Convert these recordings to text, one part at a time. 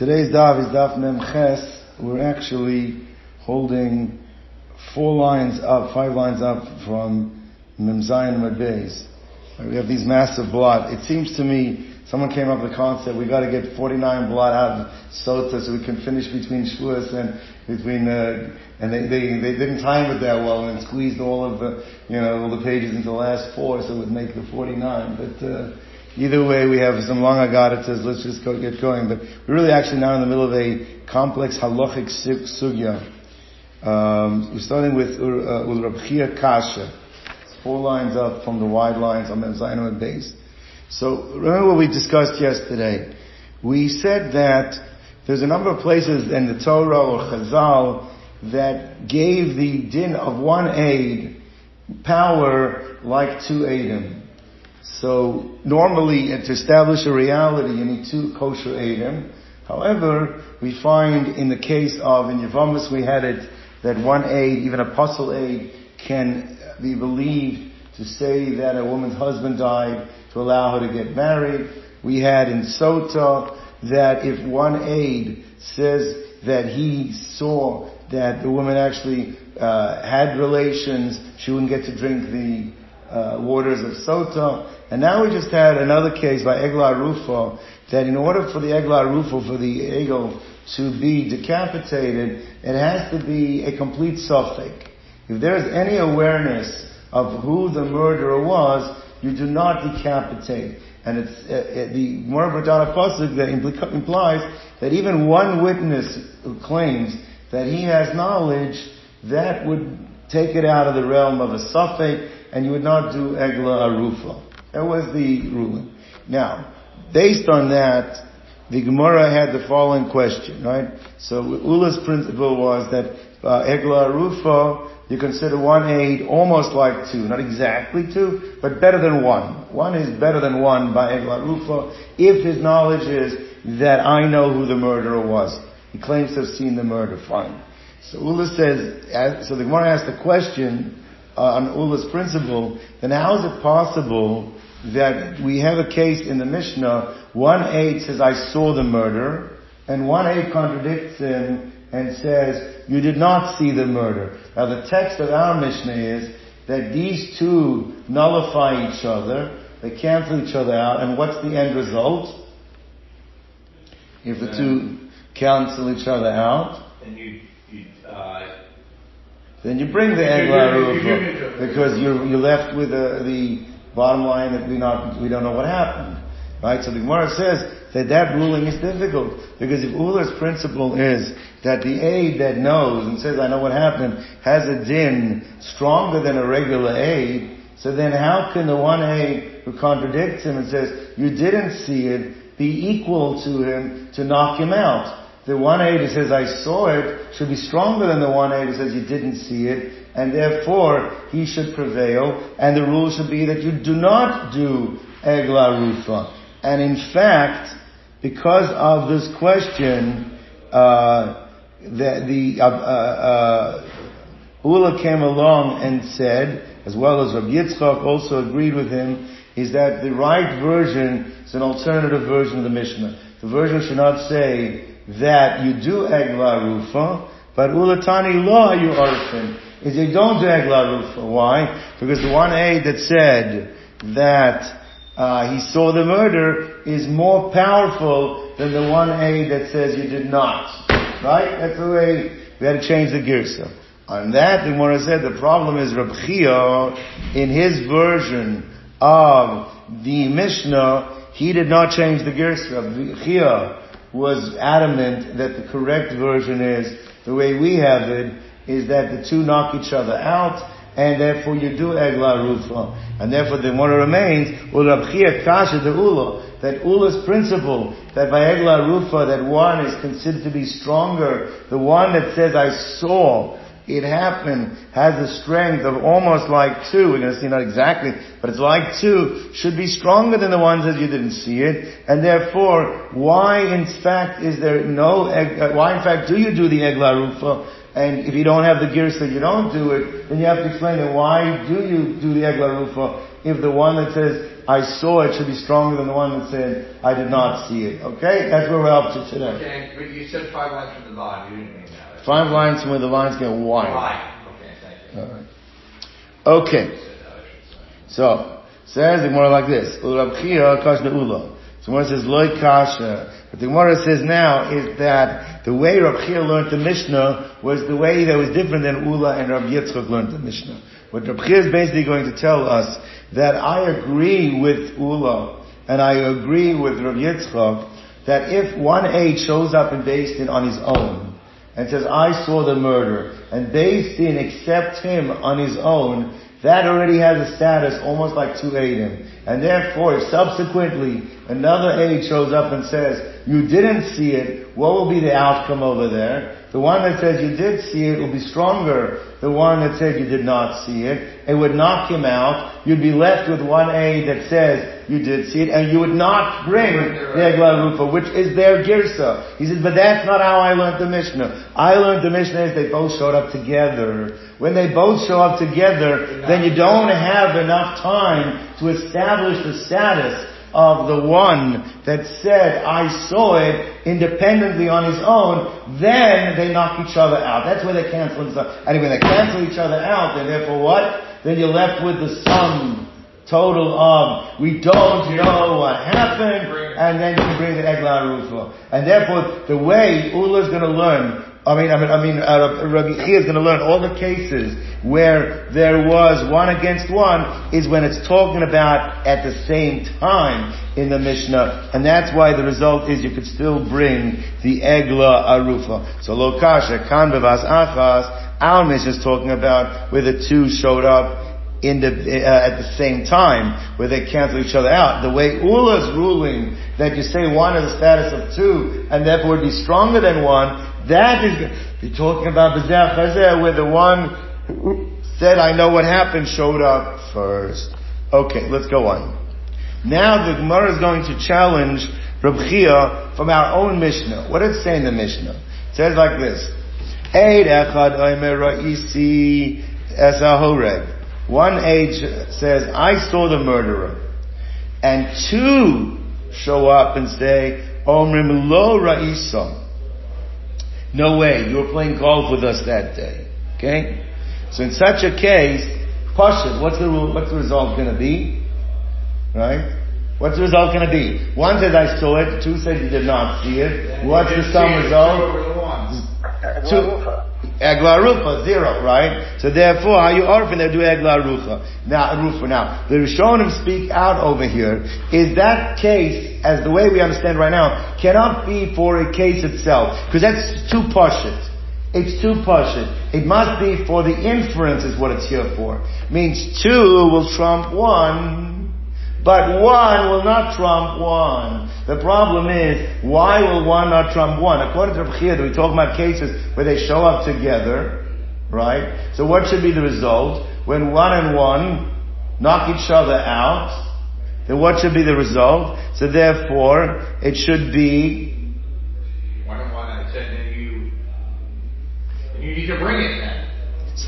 Today's daf is daf mem ches. We're actually holding four lines up, five lines up from mem zayin mem beis. We have these massive blot. It seems to me someone came up with the concept we got to get 49 blot out of sota so we can finish between shuas and between uh, and they, they they didn't time it that well and squeezed all of the you know all the pages into the last four so it would make the 49. But uh, Either way, we have some long agaritas. Let's just go get going. But we're really actually now in the middle of a complex halachic sugya. Um, we're starting with uh, with Kasha. It's four lines up from the wide lines on the Zainam base. So remember what we discussed yesterday. We said that there's a number of places in the Torah or Chazal that gave the din of one aid power like two aidim. So normally to establish a reality you need two kosher Eidim. However, we find in the case of, in Yavamas we had it, that one aid, even a aid, can be believed to say that a woman's husband died to allow her to get married. We had in Sota that if one aid says that he saw that the woman actually uh, had relations, she wouldn't get to drink the uh, waters of Sota. And now we just had another case by Eglah Rufo that in order for the Eglah Rufo, for the eagle to be decapitated, it has to be a complete suffix. If there is any awareness of who the murderer was, you do not decapitate. And it's uh, uh the Moravadana Pasuk that impl- implies that even one witness claims that he has knowledge, that would take it out of the realm of a suffix, and you would not do Egla Arufa. That was the ruling. Now, based on that, the Gemara had the following question, right? So Ula's principle was that uh, Egla Arufa, you consider one aid almost like two, not exactly two, but better than one. One is better than one by Egla arufa if his knowledge is that I know who the murderer was. He claims to have seen the murder, fine. So Ula says, so the Gemara asked the question uh, on Ula's principle, then how is it possible that we have a case in the Mishnah, one aide says, I saw the murder, and one aide contradicts him and says, you did not see the murder. Now the text of our Mishnah is that these two nullify each other, they cancel each other out, and what's the end result? If the two cancel each other out, then you, Uh, then you bring the Eglah because you're, you're left with the, the Bottom line that we not we don't know what happened, right? So the Gemara says that that ruling is difficult because if Ulla's principle is that the aid that knows and says I know what happened has a din stronger than a regular aid, so then how can the one aid who contradicts him and says you didn't see it be equal to him to knock him out? The one aid who says I saw it should be stronger than the one aid who says you didn't see it and therefore he should prevail, and the rule should be that you do not do Egla Rufa. And in fact, because of this question, uh, the, the uh, uh, uh, Ula came along and said, as well as Rabbi Yitzchak also agreed with him, is that the right version is an alternative version of the Mishnah. The version should not say that you do Egla Rufa, but Ulatani law you orphan is they don't do Egla Why? Because the one aid that said that uh, he saw the murder is more powerful than the one aid that says you did not. Right? That's the way we had to change the girsa. On that, the Gemara said the problem is Rab Chia, in his version of the Mishnah, he did not change the girsa. Rab Chia was adamant that the correct version is the way we have it is that the two knock each other out, and therefore you do egla rufa. And therefore the one remains, ulabchia kasha de ula, that ula's principle, that by egla rufa, that one is considered to be stronger, the one that says I saw, it happened, has the strength of almost like two, we're going to see not exactly, but it's like two, should be stronger than the ones that you didn't see it, and therefore, why in fact is there no, uh, why in fact do you do the egla rufa? And if you don't have the girsa you don't do it, then you have to explain that why do you do the Egla Rufa if the one that says, I saw it should be stronger than the one that said, I did not see it. Okay? That's where we're up to today. Okay, but you said five lines from the bottom, you didn't mean that. Five lines from where the lines get wide. Right, okay, thank you. Alright. Okay. So, says the Gemara like this. Ula Chia kash Ula. So Gemara says, Loi kasha. What the Gemara says now is that the way Rab Chia learned the Mishnah was the way that was different than Ula and Rab Yitzchak learned the Mishnah. What Rab Chia is basically going to tell us that I agree with Ula and I agree with Rab Yitzchak that if one aide shows up in Din on his own and says, I saw the murder, and Beis Din accept him on his own, that already has a status almost like two Eidim. And therefore, if subsequently another aide shows up and says, you didn't see it, what will be the outcome over there? The one that says you did see it will be stronger. The one that said you did not see it. It would knock him out. You'd be left with one A that says you did see it, and you would not bring the Rufa, which is their girsa. He says, but that's not how I learned the Mishnah. I learned the Mishnah is they both showed up together. When they both show up together, then you don't have enough time to establish the status of the one that said, I saw it independently on his own, then they knock each other out. That's where they cancel each other. And when they cancel each other out, then therefore what? Then you're left with the sum total of, we don't know what happened, and then you bring the Eglah Rufa. And therefore, the way Ula is going to learn I mean, I mean, I mean, uh, Rabbi Chia is going to learn all the cases where there was one against one is when it's talking about at the same time in the Mishnah, and that's why the result is you could still bring the Egla Arufa. So Lokasha, Kan Bevas Achas, our Mishnah is talking about where the two showed up in the, uh, at the same time, where they cancel each other out. The way Ula's ruling that you say one has a status of two, and therefore would be stronger than one, that is, you're talking about Bezeh Chazeh, where the one who said, I know what happened, showed up first. Okay, let's go on. Now the Gemara is going to challenge Reb Chia from our own Mishnah. What did it say in the Mishnah? It says like this. Eid echad oimer ra'isi es One age says, I saw the murderer. And two show up and say, Omrim lo ra'isa. No way. You were playing golf with us that day. Okay? So in such a case, Pashit, what's the what's the result gonna be? Right? What's the result gonna be? One says I saw it, two said you did not see it. What's the sum result? Two. Egla Rufa, zero, right? So therefore, how you orphan, they do Egla Rufa. Now, Rufa. Now, the Rishonim speak out over here, is that case, as the way we understand right now, cannot be for a case itself, because that's too pashit. It's too pashit. It must be for the inference is what it's here for. Means two will trump one, but one will not trump one. The problem is, why will one not trump one? According to Rabbi we talk about cases where they show up together, right? So what should be the result? When one and one knock each other out, then what should be the result? So therefore, it should be one and one. I said then you you need to bring it then.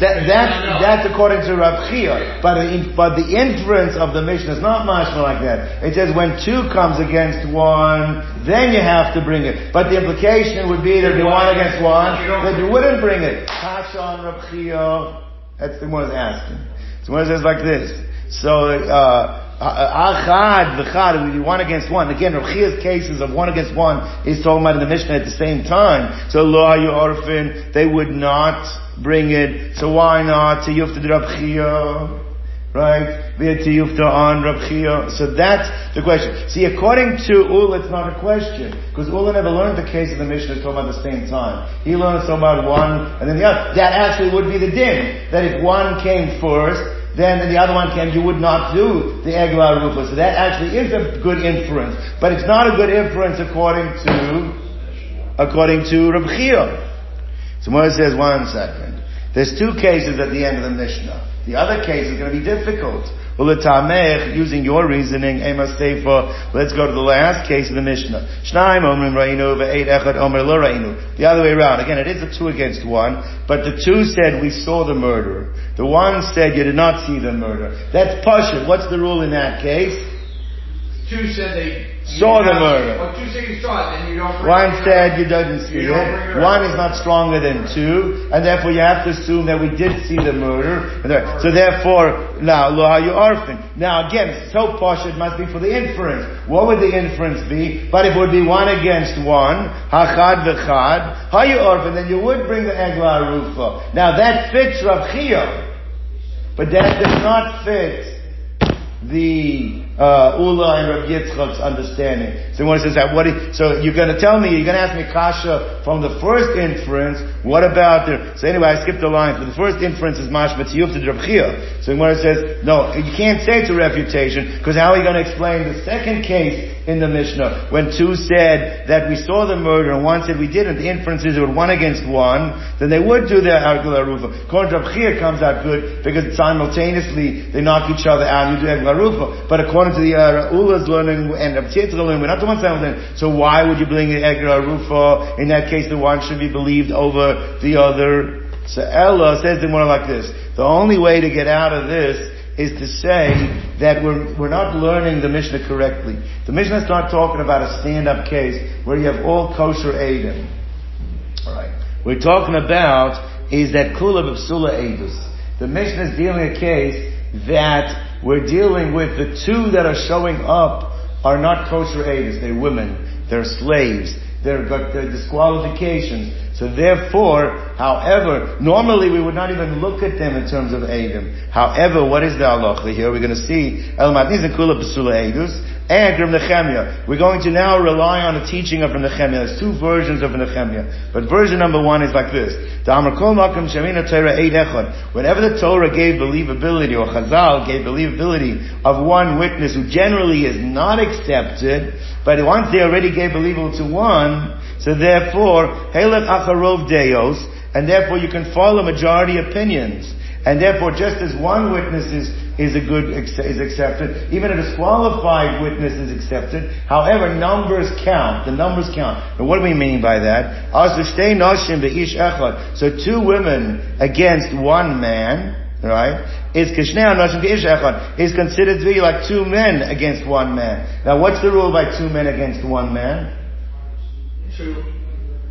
That, that's, no, no. that's according to Rav Chia. But, in, but the inference of the Mishnah is not mashma like that. It says when two comes against one, then you have to bring it. But the implication would be that if you one against one, that you wouldn't bring it. Kasha on Rav Chia. That's the one asking. So one says like this. So, uh, Achad v'chad, one against one. Again, Rav Chia's cases of one against one is talking about in the Mishnah at the same time. So lo you orphan, they would not bring it. So why not to Yufta Rab Chia? Right? Via Tiyufta on Rab Chia. So that's the question. See, according to Ul, it's not a question. Because Ul never learned the case of the Mishnah talking about the same time. He learned so about one and then the other. That actually would be the din. That if one came first, then the other one came, you would not do the Eglah Rufa. So that actually is a good inference. But it's not a good inference according to, according to Rab Chia. So Moses says, one second. There's two cases at the end of the Mishnah. The other case is going to be difficult. Uletamech, using your reasoning, Ema let's go to the last case of the Mishnah. Shnaim echad Omer. The other way around. Again, it is a two against one, but the two said we saw the murderer. The one said you did not see the murder. That's Pasha. What's the rule in that case? Two said they Saw the murder. Well, two say you saw it, you don't. One said you didn't see You it. it. One is not stronger than two, and therefore you have to assume that we did see the murder. So therefore, now, lo hayu orphan. Now again, so posh it must be for the inference. What would the inference be? But if it would be one against one, hachad v'chad, hayu orphan, then you would bring the egla rufa. Now that fits Rav Chia, but that does not fit the uh, Ula and Rabbi Yitzchak's understanding. So when says that, so you're going to tell me, you're going to ask me kasha from the first inference. What about the? So anyway, I skipped the line. But the first inference is mashma tiyuf to Rabbi Chia. So it says no, you can't say it's a refutation because how are you going to explain the second case in the Mishnah when two said that we saw the murder and one said we didn't? The inference is it would one against one. Then they would do the Argula Rufa. According to Rabbi Chia, comes out good because simultaneously they knock each other out. and You do Argula Rufa. But according to the uh, Ula's learning and Yitzchak learning, we're not the ones simultaneous. So why would you bring the Argula Rufa? In that case, the one should be believed over the other. So Ella says the more like this. The only way to get out of this is to say that we're, we're not learning the Mishnah correctly. The Mishnah not talking about a stand-up case where you have all kosher Eidim. Alright. We're talking about is that Kula B'Psula Edus. The Mishnah is dealing a case that we're dealing with the two that are showing up are not kosher Edus. They're women. They're slaves. They're got the disqualifications. So therefore, however, normally we would not even look at them in terms of Eidim. However, what is the halacha here? We're going to see El Kula and Rav Nechemia. We're going to now rely on the teaching of Rav. There's two versions of Rav. But version number one is like this. Whenever the Torah gave believability, or Chazal gave believability of one witness who generally is not accepted, but once they already gave believable to one, so therefore, Deos, and therefore you can follow majority opinions. And therefore, just as one witness is, is a good, is accepted, even a disqualified witness is accepted. However, numbers count. The numbers count. And what do we mean by that? So two women against one man, right? Is. Is considered to be like two men against one man. Now, what's the rule by two men against one man? Two,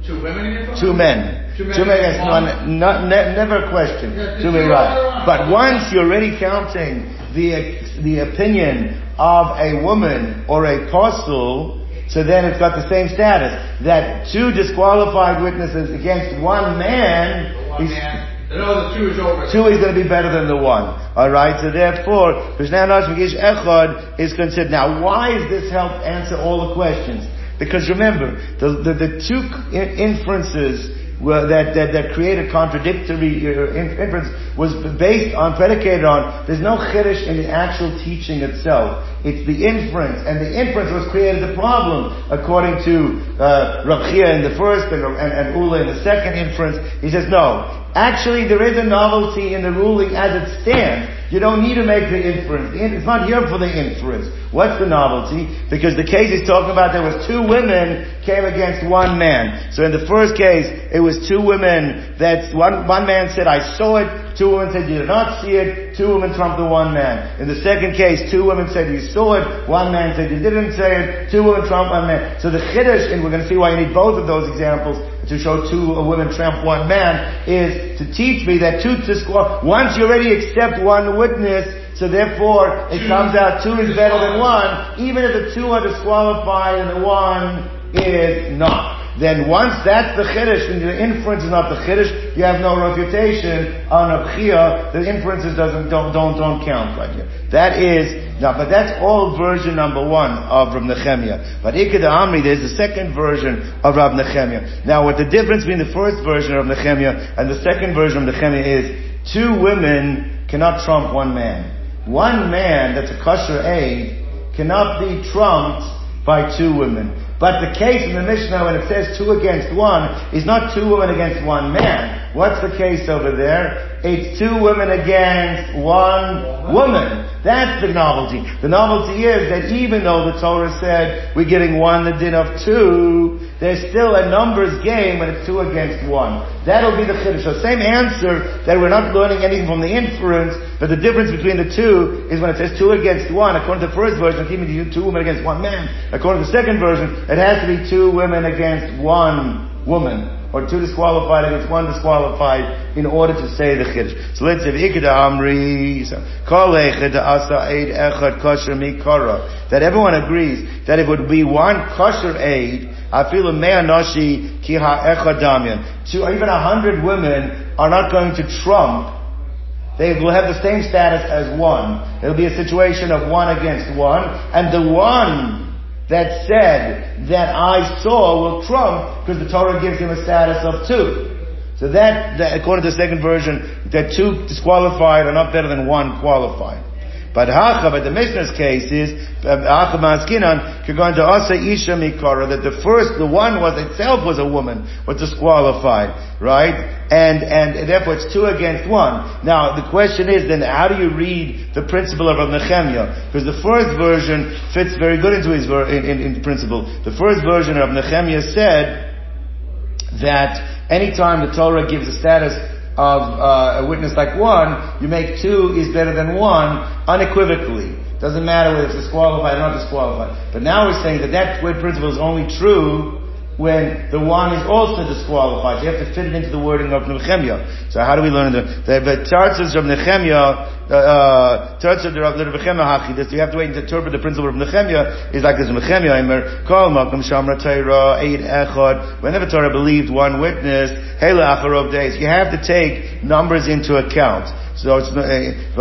two women in your? Two men. Two men Two men against against one. Not, ne- never a question. Two men, right. But once you're already counting the, the opinion of a woman or a apostle, so then it's got the same status. That two disqualified witnesses against one man, One is, man. No, the two is over. two is going to be better than the one. Alright, so therefore, Krishna Echad is considered. Now, why does this help answer all the questions? Because remember, the, the, the two inferences that, that, that created contradictory uh, inference was based on, predicated on, there's no chiddush in the actual teaching itself. It's the inference, and the inference was created the problem, according to uh, Rav Chia in the first and, and, and Ula in the second inference. He says, no, Actually, there is a novelty in the ruling as it stands. You don't need to make the inference. It's not here for the inference. What's the novelty? Because the case he's talking about, there was two women came against one man. So in the first case, it was two women that one, one man said, I saw it. Two women said, you did not see it. Two women trumped the one man. In the second case, two women said, you saw it. One man said, you didn't say it. Two women trumped one man. So the chiddush, and we're going to see why you need both of those examples to show two women tramp one man, is to teach me that two disqual- once you already accept one witness, so therefore it comes out two is better than one, even if the two are disqualified and the one is not. Then once that's the chiddush, and the inference is not the chiddush, you have no refutation on a chia, the inferences doesn't, don't, don't, don't count right here. That is, now, but that's all version number one of Rav Nechemia. But Ikeda Amri, there's the second version of Rav Nechemia. Now, what the difference between the first version of Nechemia and the second version of Nechemia is, two women cannot trump one man. One man that's a kosher aid cannot be trumped by two women. But the case in the Mishnah when it says two against one is not two women against one man. What's the case over there? It's two women against one woman. That's the novelty. The novelty is that even though the Torah said we're giving one the din of two, there's still a numbers game when it's two against one. That'll be the chiddush. So same answer that we're not learning anything from the inference, but the difference between the two is when it says two against one. According to the first version, keeping two women against one man. According to the second version, it has to be two women against one woman or two disqualified against one disqualified in order to say the chiddush. So let's say ikeda amri asa aid echad kosher mikara that everyone agrees that it would be one kosher aid afilu mea noshi ki echad damyan to even a hundred women are not going to trump they will have the same status as one. It'll be a situation of one against one, and the one that said that I saw will trump because the Torah gives him a status of two. So that, that, according to the second version, that two disqualified are not better than one qualified. But Hacha, but the Mishnah's case is, um, Hacha Maskinan, going to Asa Isha Mikara, that the first, the one was itself was a woman, was disqualified, right? And, and, therefore it's two against one. Now, the question is then, how do you read the principle of Rav Nechemia? Because the first version fits very good into his, ver- in, in, in principle. The first version of Nechemia said that anytime the Torah gives a status of uh, a witness like one, you make two is better than one unequivocally. Doesn't matter whether it's disqualified or not disqualified. But now we're saying that that principle is only true when the one is also disqualified. You have to fit it into the wording of Nehemiah. So how do we learn the, the, Tarsus of Nehemiah, uh, Tarsus of Nehemiah Hachi, this, you have to wait to interpret the principle of Nehemiah, is like this Nehemiah, Imer, Kol Makom Shamra Torah, Eid Echad, whenever Torah believed one witness, Hela Acharov days, you have to take numbers into account. So it's uh,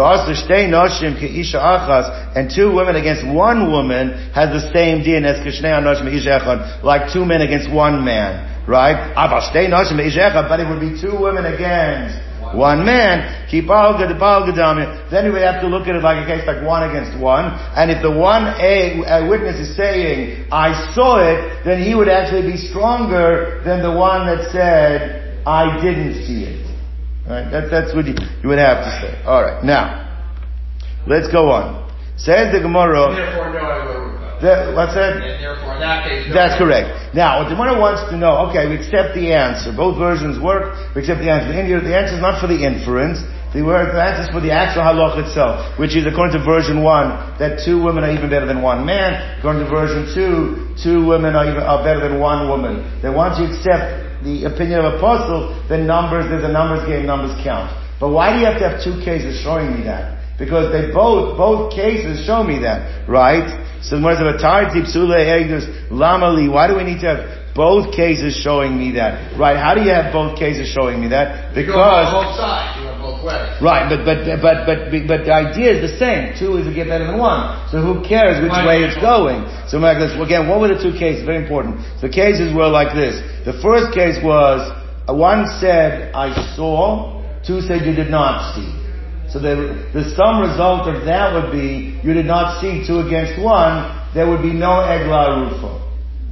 achas, and two women against one woman has the same din as like two men against one man, right? But it would be two women against one man, then we would have to look at it like a case like one against one. And if the one a, a, witness is saying, I saw it, then he would actually be stronger than the one that said, I didn't see it. Right? That, that's what you, you would have to say. Alright, now, let's go on. Says the Gemara. That, what's that? Therefore, in that case, That's correct. Now, what the Gemara wants to know, okay, we accept the answer. Both versions work. We accept the answer. The answer is not for the inference. The word is for the actual halach itself, which is according to version one, that two women are even better than one man. According to version two, two women are even are better than one woman. Then once you accept the opinion of a pasul, then numbers, there's a numbers game, numbers count. But why do you have to have two cases showing me that? Because they both, both cases show me that, right? So the words of Egdus, Lamali, why do we need to have both cases showing me that? Right, how do you have both cases showing me that? Because... both sides, you have both ways. Right, but, but, but, but, but, the idea is the same. Two is to get better than one. So who cares which way it's going? So again, what were the two cases? Very important. The cases were like this. The first case was, uh, one said, I saw, two said you did not see. So the, the sum result of that would be, you did not see two against one, there would be no Egla Rufa.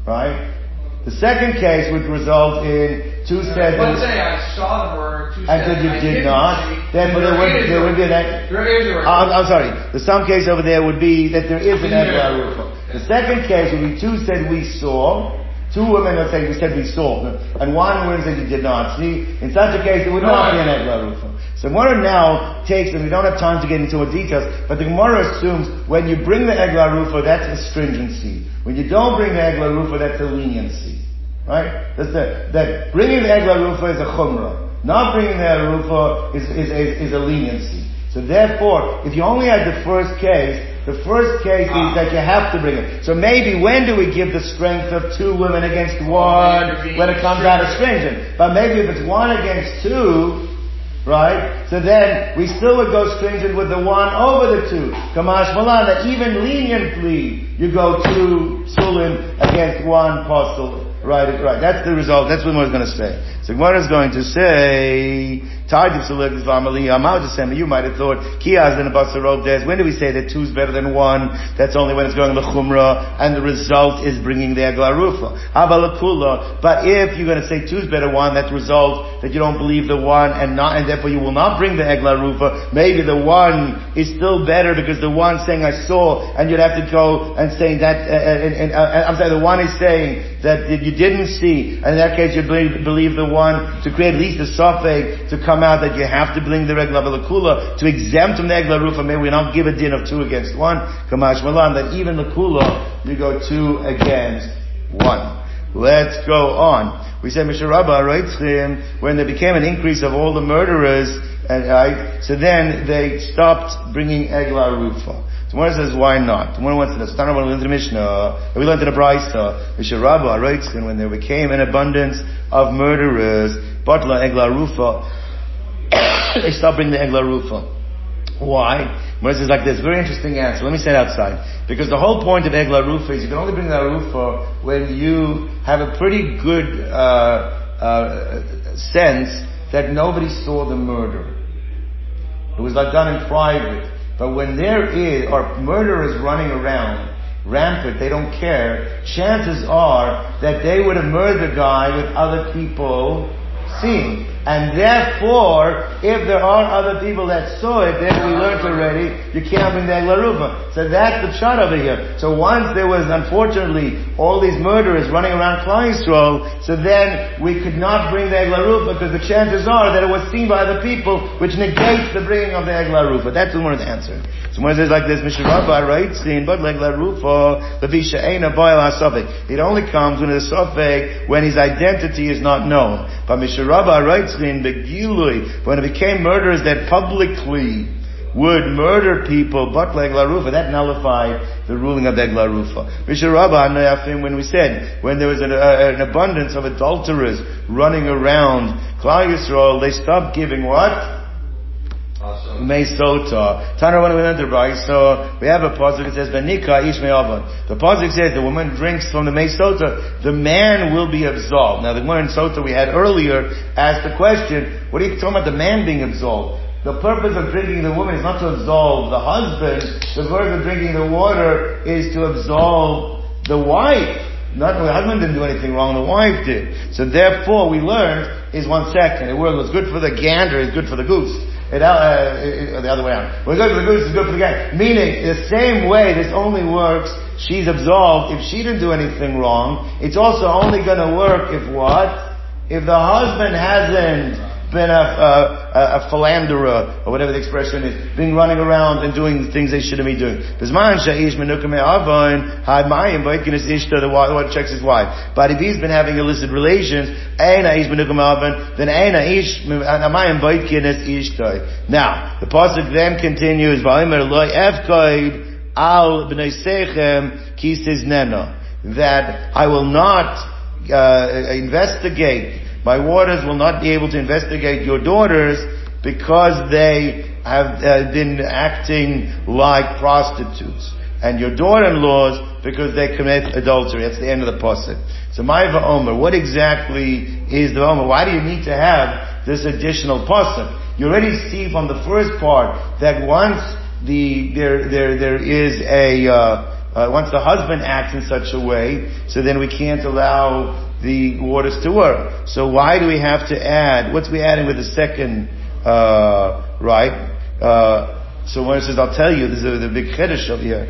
Right? The second case would result in two said Let's say I saw the word, two said and you I did not, see, then there would, there would be an There is a I'm, I'm sorry. The some case over there would be that there is an Rufa. The second case would be two said we saw, Two women are saying we said we saw, and one woman said you did not. See, in such a case, it would not be an Rufa. So Gemara now takes, and we don't have time to get into more details, but the Gemara assumes when you bring the Egla Rufa, that's a stringency. When you don't bring the Egla Rufa, that's a leniency. Right? That's the, that bringing the Egla Rufa is a chumrah. Not bringing the Egla Rufa is, is, is, is a leniency. So therefore, if you only had the first case, the first case is that you have to bring it. So maybe when do we give the strength of two women against one when it comes out of stringent? But maybe if it's one against two, right? So then we still would go stringent with the one over the two. Kamash Malan, that even leniently you go two sulim against one postal. Right, right. That's the result. That's what Gemara is going to say. So Gemara is going to say, You might have thought, Kiyaz in a Basarov Des. When do we say that two is better than one? That's only when it's going to Chumrah, and the result is bringing the Eglarufa. But if you're going to say two is better than one, that result that you don't believe the one, and not, and therefore you will not bring the Eglarufa, maybe the one is still better because the one saying I saw, and you'd have to go and saying that, uh, uh and, and, uh, I'm sorry, the one is saying that you didn't see, and in that case you believe, believe the one to create at least a suffix to come out that you have to bring the regular kula to exempt from the egla rufa. May we not give a din of two against one. Kamash malan that even the kula you go two against one. Let's go on. We say Misharabba Rabba when there became an increase of all the murderers, and so then they stopped bringing egla rufa. Tomorrow says, why not? Tomorrow wants to. Stana we learned in the Mishnah, we learned in the Brisa, Misharabba Rabba when there became an abundance of murderers, Batla egla rufa, they stop bringing the Egla Rufa. Why? Moses is like this. Very interesting answer. Let me say it outside. Because the whole point of Egla Rufa is you can only bring the Rufa when you have a pretty good uh, uh, sense that nobody saw the murder. It was like done in private. But when there is, or murderers running around, rampant, they don't care, chances are that they would have murdered the guy with other people seeing. And therefore, if there are other people that saw it, then we learned already, you can't bring the Eglarufa. So that's the shot over here. So once there was, unfortunately, all these murderers running around Klal so then we could not bring the Eglarufa because the chances are that it was seen by the people, which negates the bringing of the Eglarufa. That's the one answer. So when it says like this, Mishnah right, seen, but Eglarufa, Levisha Eina Boil It only comes when it's a when his identity is not known. But Mishnah writes in Begilui, when it became murderers that publicly would murder people, but like Larufa, that nullified the ruling of Egla Rufa. When we said, when there was an, uh, an abundance of adulterers running around Klal Yisrael, they stopped giving what? Meisota. Tana when we went to so we have a pasuk that says Benika ish The pasuk says the woman drinks from the Meisota, the man will be absolved. Now the one in Sota we had earlier asked the question, what are you talking about the man being absolved? The purpose of drinking the woman is not to absolve the husband. The purpose of drinking the water is to absolve the wife. Not the husband didn't do anything wrong, the wife did. So therefore we learned is one second. The word was good for the gander, is good for the goose. It, uh, the other way around. What's good for the goose is good for the guy. Meaning, the same way this only works, she's absolved if she didn't do anything wrong. It's also only gonna work if what? If the husband hasn't been a, a, a, philanderer, or whatever the expression is, been running around and doing things they shouldn't be doing. The wife checks his wife. But if he's been having illicit relations, then Now, the pasuk then continues, al that I will not uh, investigate my waters will not be able to investigate your daughters because they have uh, been acting like prostitutes. And your daughter-in-laws because they commit adultery. That's the end of the pasuk. So Maiva Omer, what exactly is the Omer? Why do you need to have this additional pasuk? You already see from the first part that once the there there there is a uh, uh, once the husband acts in such a way, so then we can't allow the waters to work. So why do we have to add? What's we adding with the second uh, right? Uh, so when it says, "I'll tell you," this is the big chiddush of here.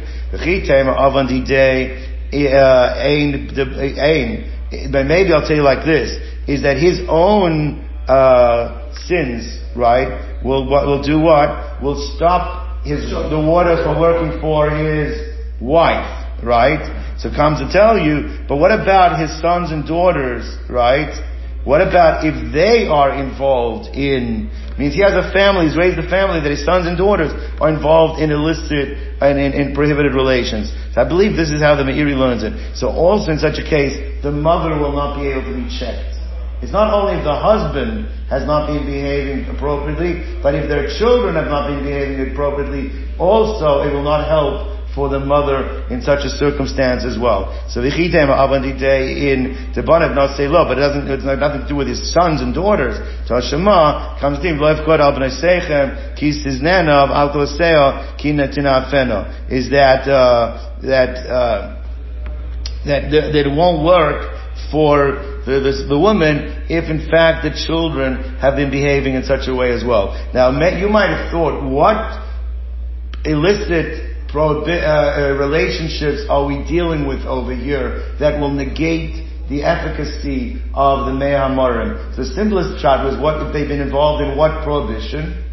But maybe I'll tell you like this: is that his own uh, sins, right, will will do what? Will stop his the water from working for his wife, right? So comes to tell you, but what about his sons and daughters, right? What about if they are involved in, means he has a family, he's raised a family that his sons and daughters are involved in illicit and in, in prohibited relations. So I believe this is how the Meiri learns it. So also in such a case, the mother will not be able to be checked. It's not only if the husband has not been behaving appropriately, but if their children have not been behaving appropriately, also it will not help for the mother in such a circumstance as well. So the v'chitem avandite in Tebanav not say lo, but it doesn't, it's nothing to do with his sons and daughters. So Hashema comes to him, loif kod al b'nei seichem, ki siznenov al koseo ki netina feno. Is that, uh, that, uh, that, that it won't work for the, the, the, woman if in fact the children have been behaving in such a way as well. Now you might have thought, what illicit prohibi- uh, uh, relationships are we dealing with over here that will negate the efficacy of the Mei Hamorim? So the simplest shot was what if they've been involved in what prohibition?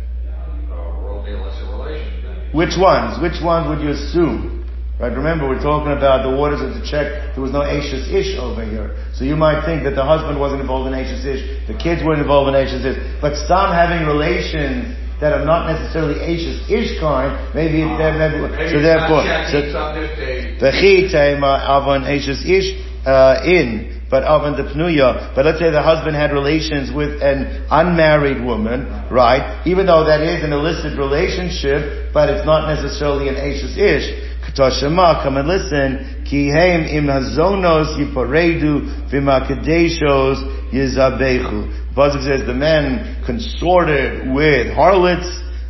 Which ones? Which ones would you assume? Right, remember we're talking about the waters of the check, there was no Ashes Ish over here. So you might think that the husband wasn't involved in Ashes Ish, the kids weren't involved in Ashes Ish, but some having relations that are not necessarily Ashes Ish kind, maybe, uh, maybe, maybe so therefore, so, the Avon Ashes Ish, uh, in, but Avon the Pnuya, but let's say the husband had relations with an unmarried woman, right? Even though that is an illicit relationship, but it's not necessarily an Ashes Ish. Tashema, come and listen. Ki heim im hazonos yiparedu v'makadeshos yizabechu. Pasuk says the men consorted with harlots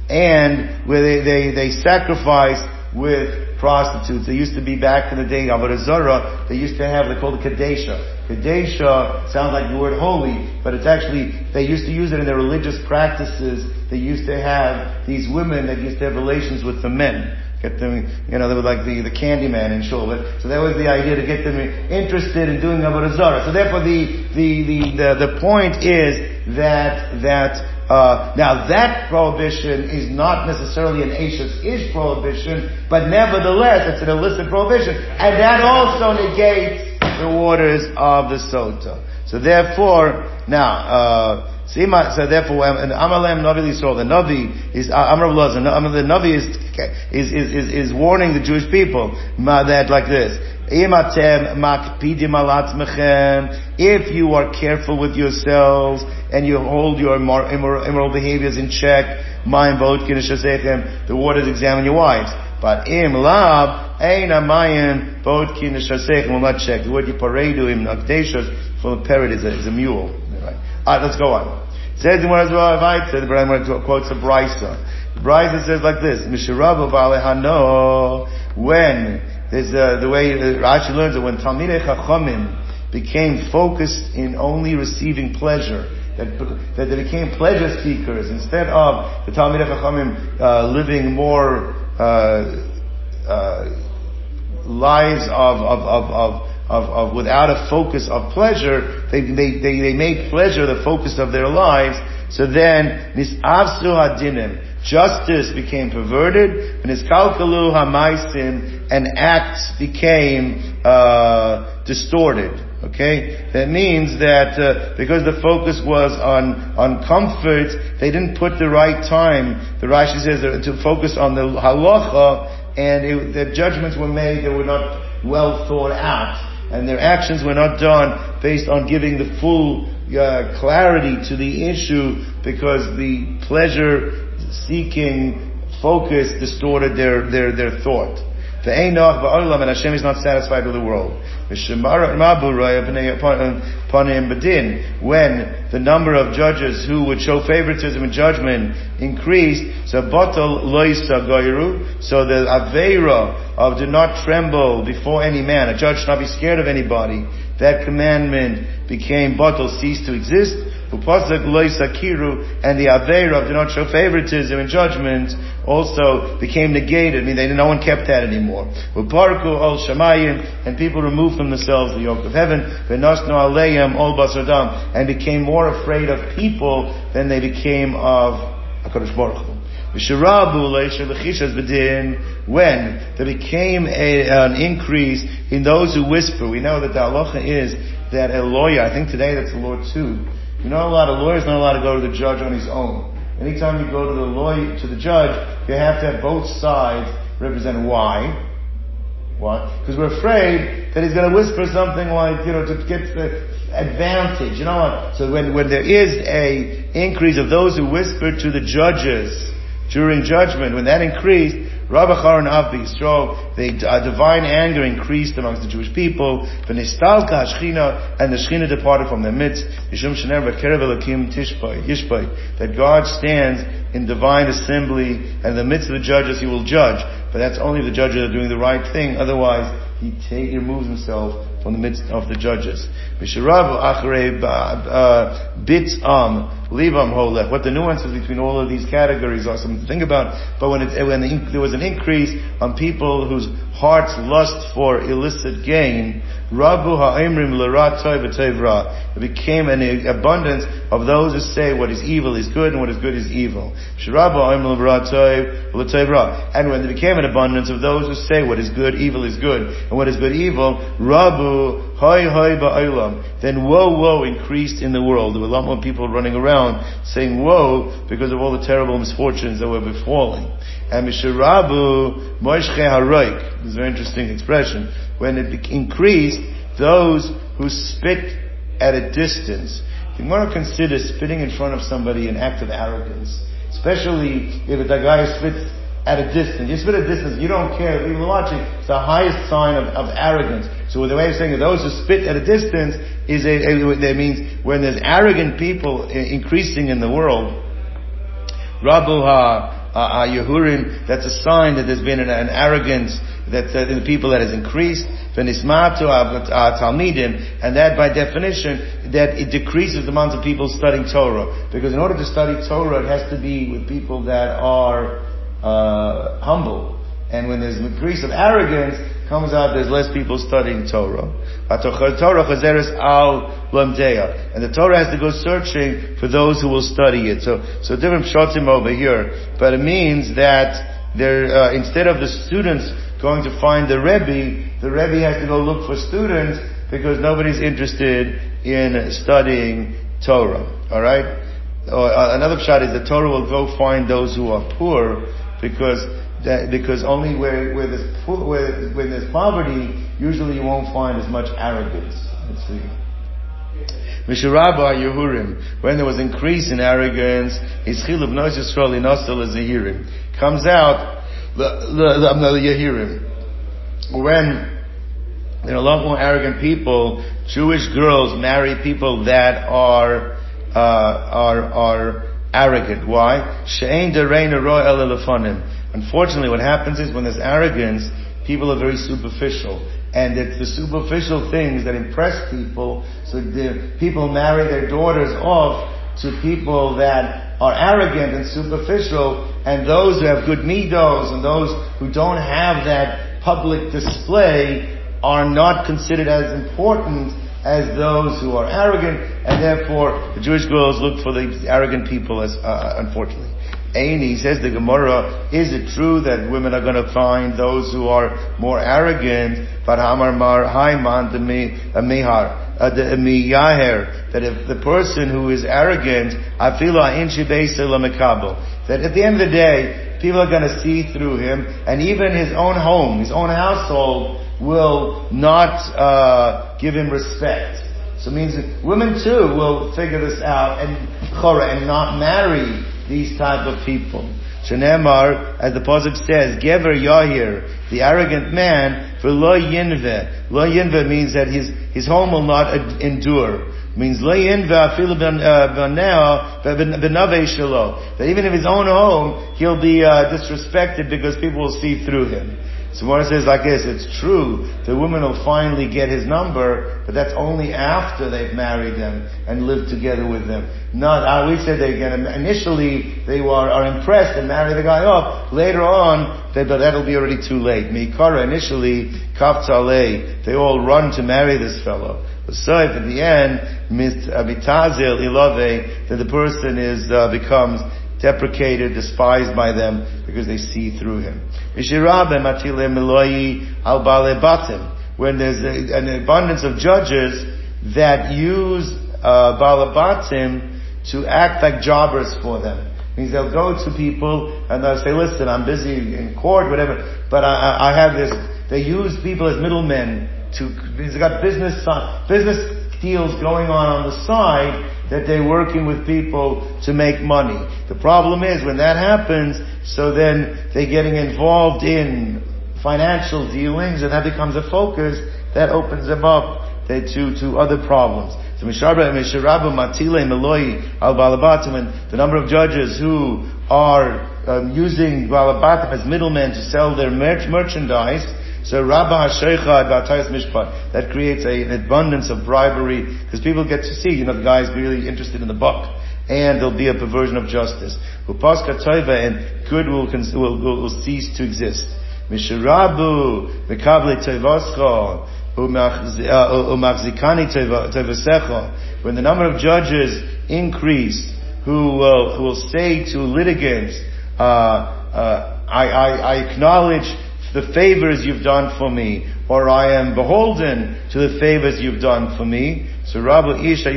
and where they, they, they sacrificed with prostitutes. They used to be back in the day, Avodah Zarah, they used to have, they called it Kadesha. Kadesha sounds like the word holy, but it's actually, they used to use it in their religious practices. They used to have these women that used to have relations with the men. Get them, you know, they were like the, the candy man in Shul. So that was the idea to get them interested in doing Avodah Zarah. So therefore the, the, the, the, the point is that, that, uh, now that prohibition is not necessarily an Ashes Ish prohibition, but nevertheless it's an illicit prohibition. And that also negates the waters of the Sota. So therefore, now, uh, so therefore, and Amalem Navi Yisrael, the Navi is, uh, Amr the Navi is, is, is, is, warning the Jewish people, that like this, if you are careful with yourselves and you hold your immoral behaviors in check, the waters examine your wives. But im lab, ein amayin, bodkin will not check. The word yiparedu im nakdeshos, from a parrot is a, is a mule. Alright, let's go on. Says as well, I said, but I'm going to quote the Brisa. The Brisa says like this, Mishirabu Hano, when, there's the way Rashi learns it, when Talmidei Chachamim became focused in only receiving pleasure, that, that they became pleasure seekers instead of the Talmidei Chachamim uh, living more lives of, of, of, of of, of without a focus of pleasure, they, they, they, they make pleasure the focus of their lives. So then, nisavsu hadinim, justice became perverted, and niskalkalu hamaisim, and acts became uh, distorted. Okay, that means that uh, because the focus was on on comfort, they didn't put the right time. The Rashi says to focus on the halacha, and it, the judgments were made that were not well thought out and their actions were not done based on giving the full uh, clarity to the issue because the pleasure seeking focus distorted their, their, their thought. And Hashem is not satisfied with the world. When the number of judges who would show favoritism in judgment increased, so batal loisa goiru, so the avera of do not tremble before any man, a judge should not be scared of anybody, that commandment became batal, ceased to exist, Upasek loy sakiru, and the Aveira of do not show favoritism in judgment also became negated. I mean, they, no one kept that anymore. Uparku ol shamayim, and people removed from themselves the yoke of heaven. V'nosnu aleim ol basardam, and became more afraid of people than they became of HaKadosh Baruch Hu. When there became a, an increase in those who whisper, we know that the halacha is that a lawyer, I think today that's the law too, not allowed, a lawyer's not allowed to go to the judge on his own. Anytime you go to the lawyer, to the judge, you have to have both sides represent why. Why? Because we're afraid that he's going to whisper something like, you know, to get the advantage. You know what? So when, when there is a increase of those who whisper to the judges during judgment, when that increased, Rabbi Charon Av Yisrael, the divine anger increased amongst the Jewish people. And the Shechina departed from their midst. That God stands in divine assembly, and in the midst of the judges He will judge. But that's only if the judges are doing the right thing. Otherwise, He, take, he removes Himself from the midst of the judges. Am livam holech. What the nuances between all of these categories are something to think about. But when, it, when the, there was an increase on people whose hearts lust for illicit gain, Rabu ha'imrim. It became an abundance of those who say what is evil is good and what is good is evil. And when there became an abundance of those who say what is good, evil is good, and what is good, evil, Rabu hoi hoi ba'olam. Then woe, woe increased in the world. There were a lot more people running around saying woe because of all the terrible misfortunes that were befalling. And Mishrabu moishche haroik. This is a very interesting expression when it increased, those who spit at a distance. You want to consider spitting in front of somebody an act of arrogance, especially if a guy who spits at a distance. You spit at a distance, you don't care, people are watching. It's the highest sign of, of arrogance. So the way of saying that those who spit at a distance is a, a, that means when there's arrogant people increasing in the world, Rabu ha, ha, Yehurim, that's a sign that there's been an, an arrogance that uh, the people that has increased, v'nismatu talmidim, and that by definition, that it decreases the amount of people studying Torah. Because in order to study Torah, it has to be with people that are uh, humble. And when there's an increase of arrogance, comes out there's less people studying Torah. And the Torah has to go searching for those who will study it. So, so different shotim over here. But it means that there, uh, instead of the students going to find the Rebbe, the Rebbe has to go look for students because nobody's interested in studying Torah. Alright? Uh, another shot is the Torah will go find those who are poor because that, because only where, where there's where, when there's poverty, usually you won't find as much arrogance. Let's see. Yehurim, when there was increase in arrogance, his chilub nos Yisrael inosel Zehirim. Comes out the, Yehirim. When there are a lot more arrogant people, Jewish girls marry people that are, uh, are, are arrogant. Why? She'ein dereina roy Unfortunately, what happens is when there's arrogance, people are very superficial. And it's the superficial things that impress people. So the people marry their daughters off to people that are arrogant and superficial, and those who have good midos and those who don't have that public display are not considered as important as those who are arrogant, and therefore the Jewish girls look for the arrogant people as, uh, unfortunately. Aini says the Gemara, is it true that women are going to find those who are more arrogant? But Hamar Mar Haiman Mihar. Uh, the miyaher, that if the person who is arrogant, afila that at the end of the day, people are going to see through him, and even his own home, his own household, will not uh, give him respect. So it means women too will figure this out and chora and not marry these type of people. Shenemar, as the Pasuk says, Gever Yahir, the arrogant man, for lo yinve. Lo yinve means that his, his home will not endure. Means lo yinve afilu uh, benave shelo. That even if his own home, he'll be uh, disrespected because people will see through him. So says like this, it's true, the woman will finally get his number, but that's only after they've married them and lived together with them. Not, uh, we said they get him, initially they were, are impressed and marry the guy off. Later on, they, but that'll be already too late. Mikara initially, kaftzale, they all run to marry this fellow. So if at the end, mitazil ilove, that the person is, uh, becomes deprecated, despised by them because they see through him. When there's a, an abundance of judges that use uh, balabatim to act like jobbers for them. Means they'll go to people and they'll say, listen, I'm busy in court, whatever, but I, I have this, they use people as middlemen to, they've got business, business deals going on on the side that they're working with people to make money. The problem is when that happens, so then they're getting involved in financial dealings and that becomes a focus, that opens them up to, to other problems. So Misharba and Matile Meloi al Balabatim and the number of judges who are um, using Balabatim as middlemen to sell their merch- merchandise so Rabba Hasheicha Batayas Mishpat, that creates a, an abundance of bribery, because people get to see, you know, the guy's really interested in the buck, and there'll be a perversion of justice. Upaska Toiva, and good will, will, will, cease to exist. Mishirabu, Mekable Toivascha, Umachzikani Toivasecha, when the number of judges increase, who will, who will say to litigants, uh, uh, I, I, I acknowledge the favors you've done for me, or I am beholden to the favors you've done for me. So Rabbi Isha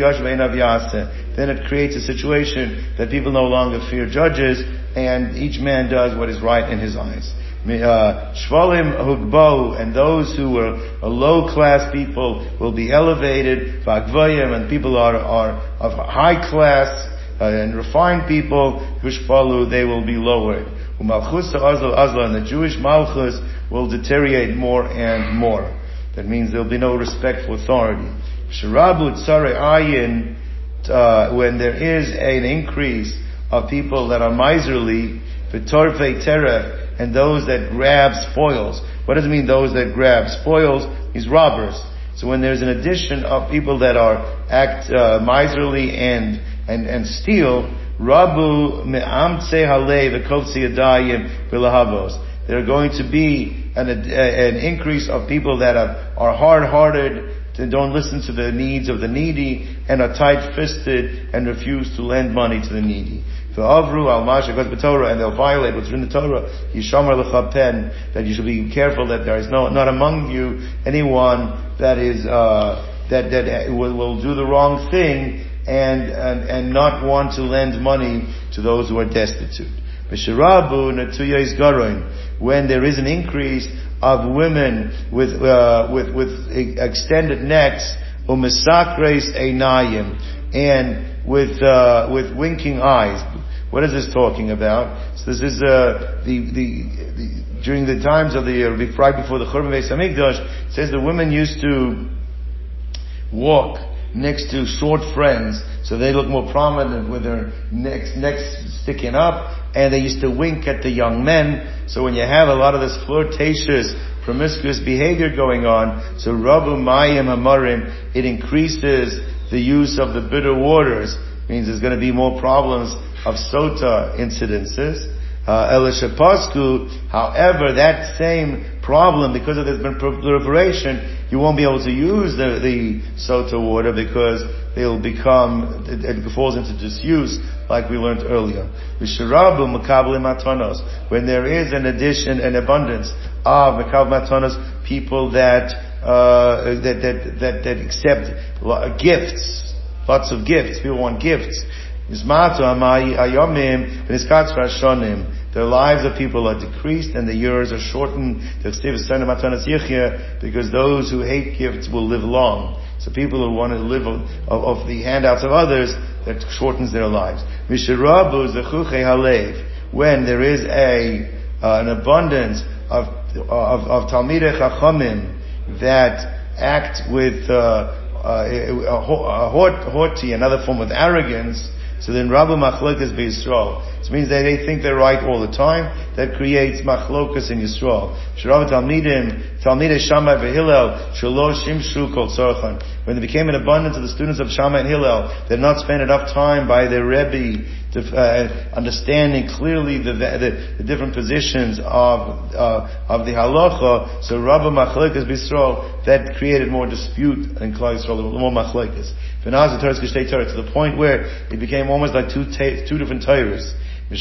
Then it creates a situation that people no longer fear judges, and each man does what is right in his eyes. Uh, Shvalim Hugbo, and those who were low class people will be elevated. Vagvayim, and people are, are of high class uh, and refined people. Hushpalu, they will be lowered. Umalchus azla azla, and the Jewish malchus will deteriorate more and more. That means there'll be no respect for authority. Sharabu tsare ayin, uh, when there is an increase of people that are miserly, v'torfei teref, and those that grab spoils. What does it mean those that grab spoils? Means robbers. So when there's an addition of people that are act uh, miserly and and and steal, Rabu me'amtse halev v'kovtzi adayim v'lahavos. There are going to be an, an increase of people that are, are hard-hearted, and don't listen to the needs of the needy, and are tight-fisted and refuse to lend money to the needy. Avru al the Torah, and they'll violate what's in the Torah. Yishamar lechapen that you should be careful that there is no not among you anyone that is uh, that that will, will do the wrong thing and, and, and not want to lend money to those who are destitute. When there is an increase of women with, uh, with, with extended necks, umisakres einayim, and with, uh, with winking eyes. What is this talking about? So this is, uh, the, the, the, during the times of the year, right before the Churban Beis Hamikdash, says the women used to walk next to short friends, so they look more prominent with their necks, necks sticking up, and they used to wink at the young men. So when you have a lot of this flirtatious, promiscuous behavior going on, so Rabu Mayim Hamarim, it increases the use of the bitter waters, means there's going to be more problems of sota incidences. Uh, however, that same problem, because of there's been proliferation, you won't be able to use the, the sota water because they'll become, it, it falls into disuse like we learned earlier. When there is an addition, an abundance of makabel matanos, people that, uh, that, that, that, that accept gifts, lots of gifts, people want gifts. Their lives of people are decreased and the years are shortened. Because those who hate gifts will live long. So people who want to live of, the handouts of others, that shortens their lives. When there is a, uh, an abundance of, of, of Talmidei Chachamim that act with, uh, uh, haughty, another form of arrogance, so then Rabbi Machlokas be Yisrael. This means that they think they're right all the time. That creates Machlokas in Yisrael. Shirav Talmidim, Talmidei Shammai v'Hillel, Shalosh Shimshu Kol Tzorchan. When there became an abundance of the students of Shammai and Hillel, they did not spend enough time by their Rebbe to, uh, understanding clearly the, the, the, different positions of uh, of the halacha. So Rabbi Machlokas B'Yisrael that created more dispute in Klal more Machlokas. To the point where it became almost like two two different Torahs. When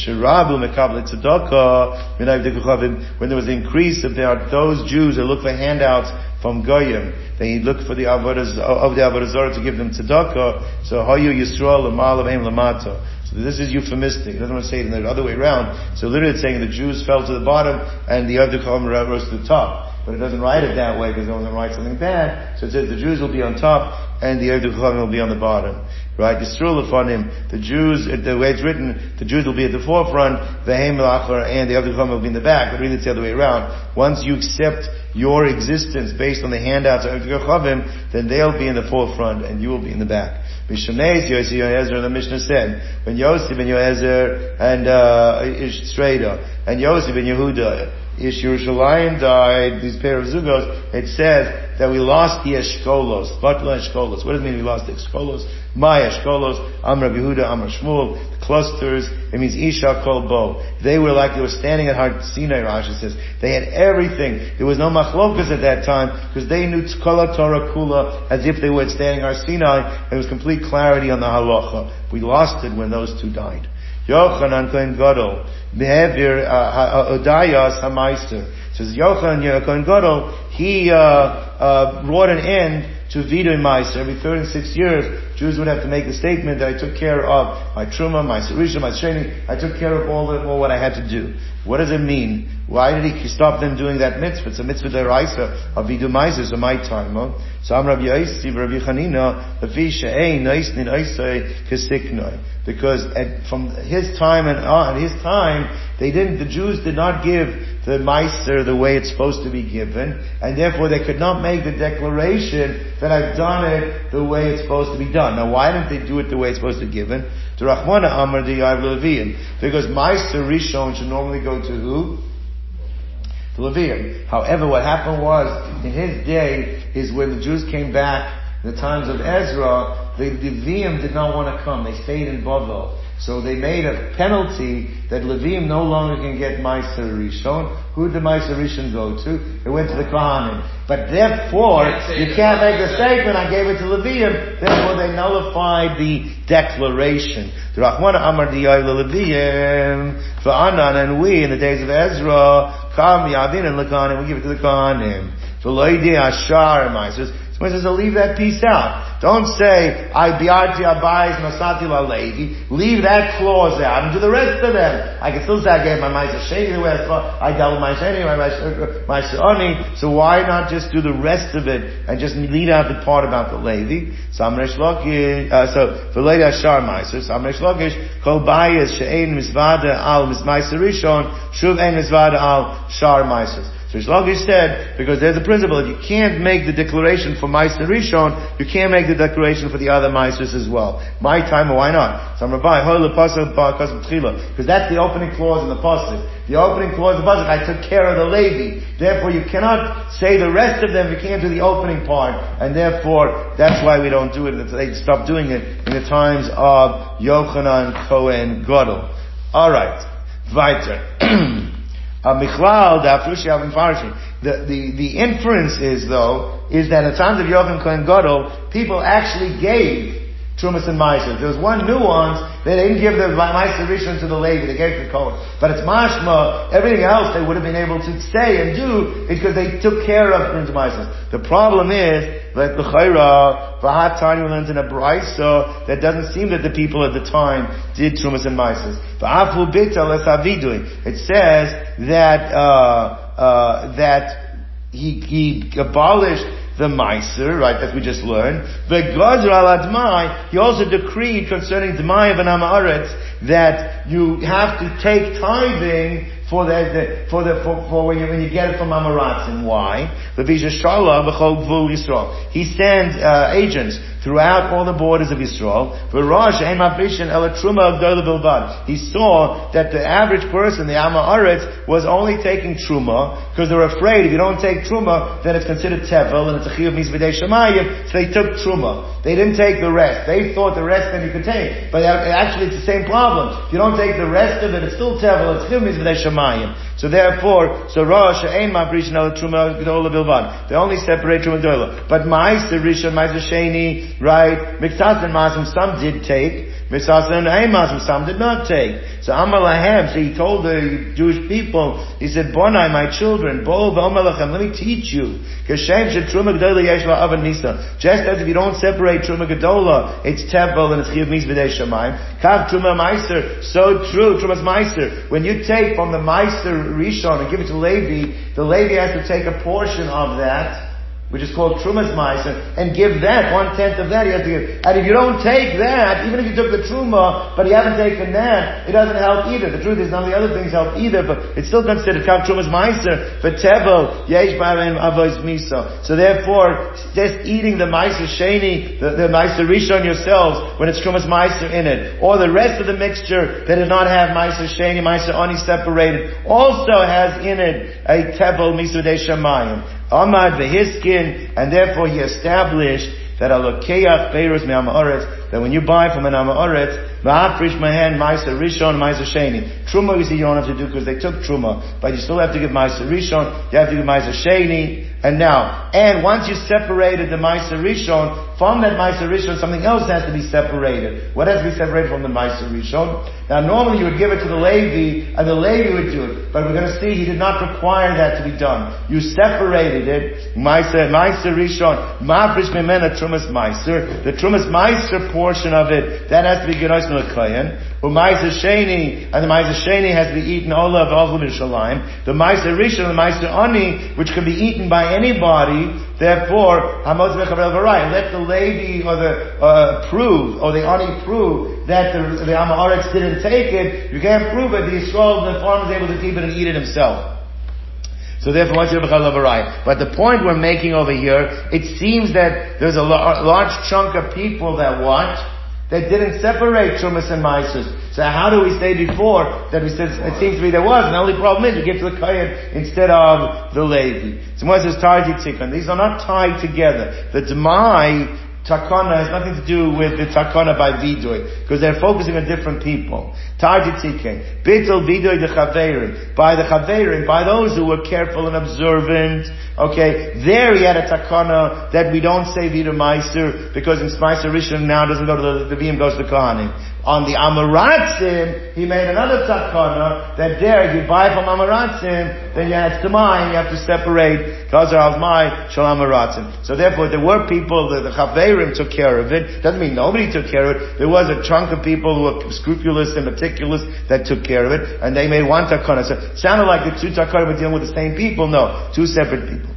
there was an increase of those Jews that look for handouts from Goyim, they look for the avodas of the avodah to give them tzedakah. So hayu Yisrael l'mal lamata. This is euphemistic. It doesn't want to say it in the other way around. So literally it's saying the Jews fell to the bottom and the Avdikam rose to the top. But it doesn't write it that way because it doesn't write something bad. So it says the Jews will be on top and the Ovdei Kochavim will be on the bottom. Right? Him, the Jews, the way it's written, the Jews will be at the forefront, the Haim and the Ovdei Kochavim will be in the back, but really it's the other way around. Once you accept your existence based on the handouts of Chachamim, then they'll be in the forefront and you will be in the back. Mishnayis Yossi Yoezer, the Mishnah said, when Yossi ben Yoezer and uh, Ish and Yossi ben Yehuda, Ish Yerushalayim died, these pair of zugos, it says that we lost the Eshkolos, Batla Eshkolos. What does it mean we lost the Eshkolos? My Eshkolos, Amr Yehuda, Amr Shmuel, the clusters, it means Isha Kol Bo. They were like they were standing at Har Sinai, Rashi says. They had everything. There was no machlokas at that time, because they knew Tzkola Torah Kula as if they were standing Har Sinai, there was complete clarity on the halacha. We lost it when those two died. Yochanan Kohen Gadol, Behavior, Odayas HaMeister. Says Yochanan Kohen Gadol, he, uh, uh, brought an end to Vidoy Meiser. Every third and sixth years, Jews would have to make the statement that I took care of my Truma, my Sarisha, my training. I took care of all, the, all what I had to do. What does it mean? Why did he stop them doing that mitzvah? It's a mitzvah deraisa of Vidu Meiser, so my time. So I'm Rabbi Yossi, Rabbi Chanina, the Fisha, Ein, Neisnin, Eisei, Kesiknoi. Because at, from his time and uh, on, his time, they didn't, the Jews did not give the Meiser the way it's supposed to be given, and therefore they could not make the declaration that I've done it the way it's supposed to be done. Now why didn't they do it the way it's supposed to be given? To Rachmana Amar the. Because Meiser Rishon should normally go to who? To. However, what happened was, in his day, is when the Jews came back, in the times of Ezra, the Levium did not want to come. They stayed in Bavel. So they made a penalty that Levim no longer can get Meiser Rishon. Who did Meiser Rishon go to? It went to the Kohanim. But therefore, you can't make the statement, I gave it to Levim. Therefore, they nullified the declaration. The Rahman Amar Levim, for Anan and we, in the days of Ezra, Kam Yavin and Lakanim, we give it to the Kohanim. For Loidi Ashar Meisers, Someone says, I leave that piece out. Don't say, I biarti abayis masati la levi. Leave that clause out and do the rest of them. I can still say I gave my ma'aser sheni I dealt with my sheni, my shani. So why not just do the rest of it and just leave out the part about the levi? So Lakish, uh, so for lady ashar ma'aser, so Amresh Lakish, kol bayis she'ein al mismaiser rishon, shuv ein misvada al shar ma'aser. So Shlagish said, because there's a principle, if you can't make the declaration for Meister Rishon, you can't make the declaration for the other Meisters as well. My time, why not? So I'm Rabbi, because that's the opening clause in the Pasuk. The opening clause of the Pasuk, I took care of the Levi. Therefore you cannot say the rest of them, you can't do the opening part. And therefore, that's why we don't do it. They stopped doing it in the times of Yochanan Cohen Gadol. Alright. Weiter. Michlal, the, the, the inference is though, is that at the times of Yochanan Kohen Gadol, people actually gave Trumas and Meiser. There was one nuance, they didn't give the Meiser to the Levi, they gave it to the Kohen. But it's mashma, everything else they would have been able to say and do because they took care of and Meiser. The problem is, that the Chayra, Vahat Tani learns in a Brisa, that doesn't seem that the people at the time did Trumas and Meiser. Va'afu Bita Les It says that, uh, uh, that he, he abolished the Meiser, right, that we just learned. Gazr al Admai, he also decreed concerning Dmai of an Amaretz that you have to take tithing for the, the for the for, for when you when you get it from Amaratzim. Why? He sends uh, agents throughout all the borders of Israel. He saw that the average person, the Amaretz, was only taking truma because they're afraid if you don't take truma, then it's considered tevel and it's a chiyuv misvidei shemayim. So they took truma. They didn't take the rest. They thought the rest then you could take, but actually it's the same problem. If you don't take the rest of it, it's still tevel. It's chiyuv misvidei shemayim. So therefore, so Rosh Ein Mabrishin El Truma Bilvan. They only separate Truma Gdola. But Ma'aser Rishon, Ma'aser Sheni, right? Miksas and Masim, some did take. Miksas and Masim, some did not take. So Amal Lahem, so he told the Jewish people, he said, Bonai, my children, Bo V'omalachem, let me teach you. Truma. Just as if you don't separate Truma Gdola, it's Tevel and it's Chiv Mis V'dei Shamayim. Kav Truma Meiser, so true, Truma's Meiser. When you take from the Meiser Rishon and give it to Levi, the Levi has to take a portion of that which is called Trumas Meiser, and give that, one tenth of that you have to give. And if you don't take that, even if you took the Truma, but you haven't taken that, it doesn't help either. The truth is none of the other things help either, but it's still considered Kal Trumas Meiser, for Tevel, Yesh Barim Avois Miso. So therefore, just eating the Meiser Sheni, the, the Meiser Rishon yourselves, when it's Trumas Meiser in it, or the rest of the mixture that does not have Meiser Sheni, Meiser Oni separated, also has in it a Tevel Miso De Shamayim. Ahmad Vehiskin, and therefore he established that alokeach beirus me'am that when you buy from an amaretz, ma'afrish mahen ma'aser rishon ma'aser sheni. Truma you see you don't have to do because they took truma, but you still have to give ma'aser rishon, you have to give ma'aser sheni, and now, and once you separated the Meiser Rishon, from that Meiser Rishon, something else has to be separated. What has to be separated from the Meiser Rishon? Now normally you would give it to the Levi, and the Levi would do it. But we're going to see he did not require that to be done. You separated it, Meiser, Meiser Rishon, Mafrish Memena Trumas Meiser, the Trumas Meiser portion of it, that has to be Genois Melekayan. U'maizer Sheni, and the Maizer Sheni has to be eaten all of Avul Yerushalayim. The Maizer Rishon, the Maizer Ani, which can be eaten by anybody, therefore, Hamotz Mechavel Varai. Let the lady or the, uh, prove, or the Ani prove that the, the didn't take it. You can't prove it. The Yisrael, the farmer is able to keep it and eat it himself. So therefore, you have a But the point we're making over here, it seems that there's a large chunk of people that what? That didn't separate Trumas and Maisus. So how do we say before that we said it seems to me there was? And the only problem is we give to the Kayan instead of the Levi. So says Tarji Tikkun. These are not tied together. The Demai takana has nothing to do with the takana by vidoy, because they're focusing on different people. Tarjitike, bittel vidoy de chaverim, by the chaverim, by those who were careful and observant. Okay, there he had a takana that we don't say meiser, because in Meiser Rishon now doesn't go to the, the Vim goes to the Kohanim. On the Amaratzim, he made another takana that there, you buy from Amaratzim, then you have to mine, you have to separate Kazar al Mai Shal Amaratzim. So therefore, there were people, the, the Chaverim took care of it. Doesn't mean nobody took care of it. There was a chunk of people who were scrupulous and meticulous that took care of it, and they made one takana. So it sounded like the two takana were dealing with the same people. No, two separate people.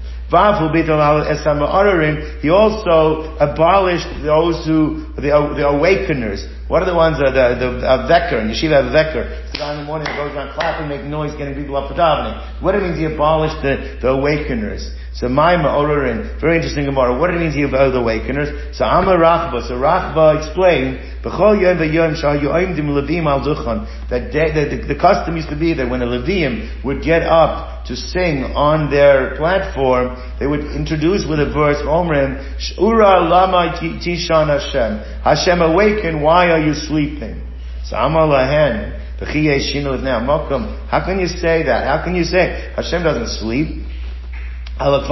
He also abolished those who, the, the awakeners. What are the ones, uh, the, the, uh, Vecker, in Yeshiva. It's the guy in the morning goes around clapping, making noise, getting people up for davening. What it means he abolished the, the awakeners. So my ma'orerin, very interesting Gemara. What it means he abolished the awakeners. So Amar Rachba, so Rachba explained, that the, the, the custom used to be that when a Levim would get up to sing on their platform, they would introduce with a verse, Omrim, Ura lama tishan Hashem. Hashem awaken, why are you sleeping? So Amalahen, how can you say that? How can you say Hashem doesn't sleep? That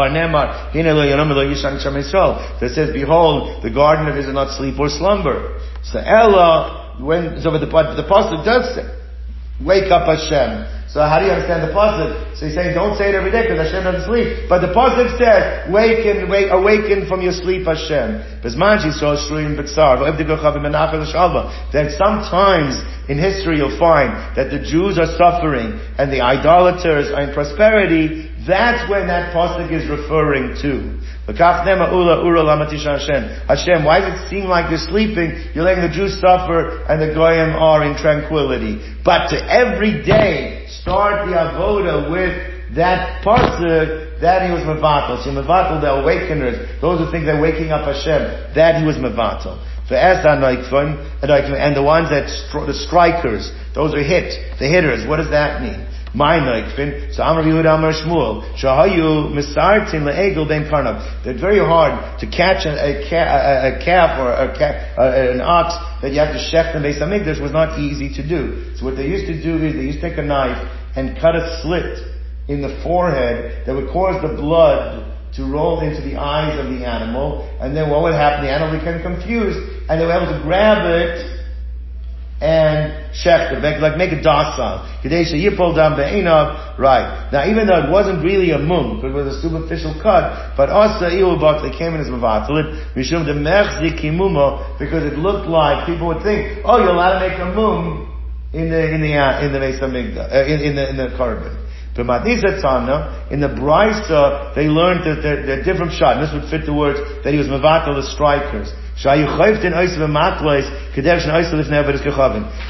says, behold, the garden of Israel not sleep or slumber. So Ella, when, so the, the pasuk does say, wake up Hashem. So how do you understand the pasuk? So he's saying, don't say it every day because Hashem doesn't sleep. But the pasuk says, waken, wake, awaken from your sleep, Hashem. That sometimes in history you'll find that the Jews are suffering and the idolaters are in prosperity. That's when that pasuk is referring to. Hashem, why does it seem like you're sleeping? You're letting the Jews suffer and the Goyim are in tranquility. But to every day start the avoda with that pasuk, that he was mevatel. So mevatel, the awakeners, those who think they're waking up Hashem, that he was mevatel. And the ones that, the strikers, those are hit, the hitters, what does that mean? My noikfin. So Amar Yehuda Amar Shmuel. Shahayu misartin le'egel ben karnav. They're very hard to catch a, a, a, calf or a uh, an ox that you have to shech the base amigdash was not easy to do. So what they used to do is they used to take a knife and cut a slit in the forehead that would cause the blood to roll into the eyes of the animal, and then what would happen? The animal became confused, and they were able to grab it and shechter, like make it docile. Kadesha yipol dam be'inav, right. Now even though it wasn't really a mum, but it was a superficial cut, but also iulbach, they came in as mavatalit, mishum de kimumo, because it looked like people would think, oh, you're allowed to make a mum in the, in the, uh, in the Mesa uh, in, in the, in the korban. B'matisa Tana, in the Brisa, they learned that they're, they're different shot, and this would fit the words that he was Mavatal the strikers.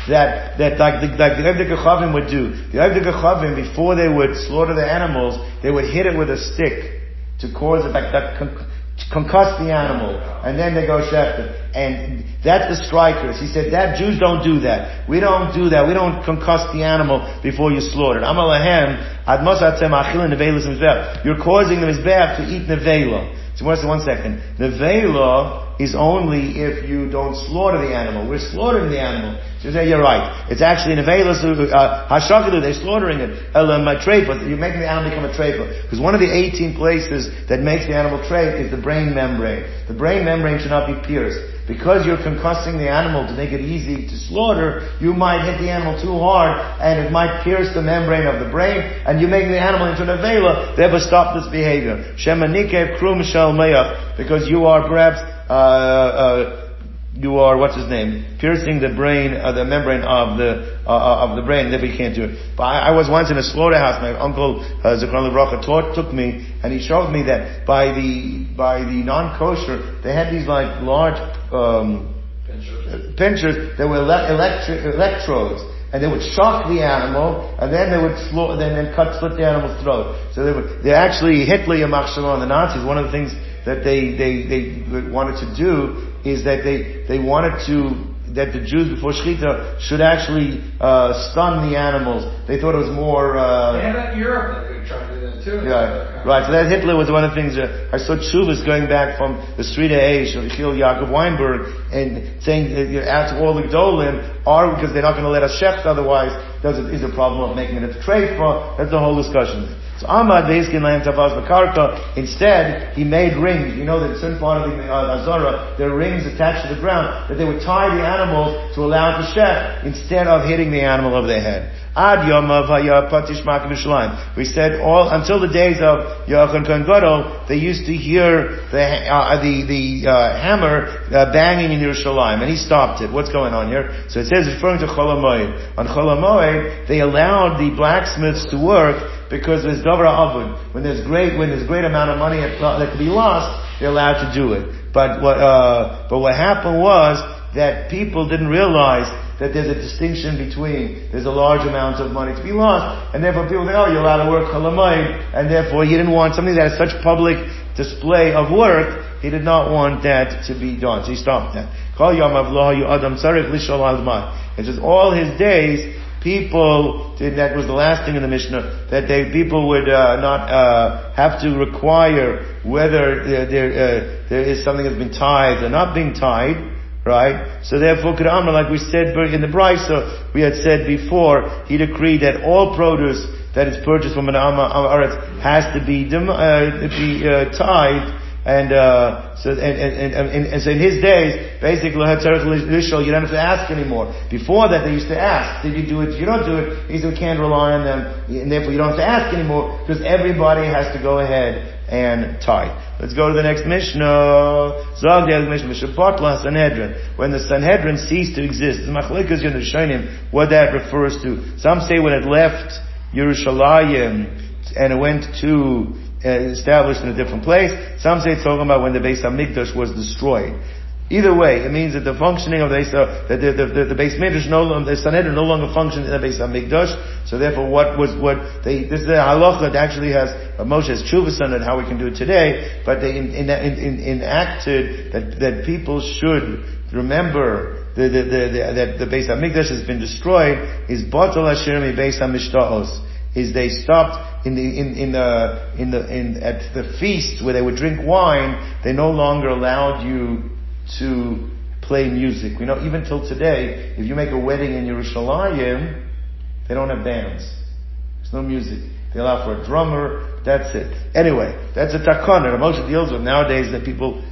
That, that like the, like the Ovdei Kochavim would do. The Ovdei Kochavim, before they would slaughter the animals, they would hit it with a stick to cause it like that concuss the animal, and then they go shechted. And that's the strikers. He said that Jews don't do that. We don't do that. We don't concuss the animal before you slaughter it. Amalahem, You're causing the mizbeach to eat nevela. So what's one second. Nevela is only if you don't slaughter the animal. We're slaughtering the animal. So you say, you're right. It's actually an availus, uh, hashakadu, they're slaughtering it. You're making the animal become a trepa. Because one of the 18 places that makes the animal trepa is the brain membrane. The brain membrane should not be pierced. Because you're concussing the animal to make it easy to slaughter, you might hit the animal too hard and it might pierce the membrane of the brain and you make the animal into an avela, therefore stop this behavior. Shemanikev krum shal because you are perhaps uh, uh, you are what's his name piercing the brain uh, the membrane of the uh, uh of the brain therefore you can't do it but I, I was once in a slaughterhouse my uncle uh, Zikron taught took me and he showed me that by the by the non-kosher they had these like large um, pinchers. that were ele- electrodes and they would shock the animal, and then they would then, then cut, slit the animal's throat. So they were, they actually, Hitler, Yamach and the Nazis, one of the things that they, they, they wanted to do is that they, they wanted to that the Jews before Shechita should actually uh, stun the animals. They thought it was more. Uh, they that Europe. They tried to do that too. Yeah, right. So that Hitler was one of the things. Uh, I saw Chuvas going back from the street of Aish of Chil Yaakov Weinberg and saying that you know, to all the Gedolim are because they're not going to let us shecht otherwise. Does it, is a problem of making it a trade for? That's the whole discussion. So Ahmad Veiskin Lam Tafaz Bakarka, instead, he made rings. You know that in certain part of the uh, Azara, there are rings attached to the ground, that they would tie the animals to allow it to instead of hitting the animal over their head. Ad We said all, until the days of Yochanan Kohen Gadol, they used to hear the, uh, the, the, uh, hammer uh, banging in Yerushalayim, and he stopped it. What's going on here? So it says, referring to Cholamoid. On Cholamoid, they allowed the blacksmiths to work because there's Dovra Avud. When there's great, when there's great amount of money that could be lost, they're allowed to do it. But what, uh, but what happened was that people didn't realize that there's a distinction between there's a large amount of money to be lost, and therefore people think, oh, you're allowed to work chalamayim, and therefore he didn't want something that has such public display of work. He did not want that to be done, so he stopped that. It says all his days people, that was the last thing in the Mishnah, that they, people would uh, not uh, have to require whether there, there, uh, there is something that's been tied or not being tied, right? So therefore, Kedamra, like we said in the Brisa, we had said before, he decreed that all produce that is purchased from an Amaretz has to be, uh, be uh, tied and uh, so and, and, and, and, so in his days, basically, you don't have to ask anymore. Before that, they used to ask, "Did you do it? You don't do it." He said, "We can't rely on them, and therefore you don't have to ask anymore because everybody has to go ahead and tie." Let's go to the next Mishnah. Zog the Mishnah. Sanhedrin. When the Sanhedrin ceased to exist, Machlika's gonna show him what that refers to. Some say when it left Yerushalayim and it went to established in a different place. Some say it's talking about when the Beis Hamikdash was destroyed. Either way, it means that the functioning of the Beis, uh, the, the, the, the no longer, the Sanhedrin no longer functions in the Beis Hamikdash. So therefore, what was what they this is a halacha that actually has uh, Moshe has chuvas on it, how we can do it today. But they in, in, in, enacted that that people should remember the, the, the, that the Beis Hamikdash has been destroyed is Batal Asher Mi Beis Hamishtaos is they stopped in the in, in the in the in at the feast where they would drink wine. They no longer allowed you to play music. We know even till today, if you make a wedding in Yerushalayim, they don't have bands. There's no music. They allow for a drummer. That's it. Anyway, that's a takana. Moshe deals with nowadays that people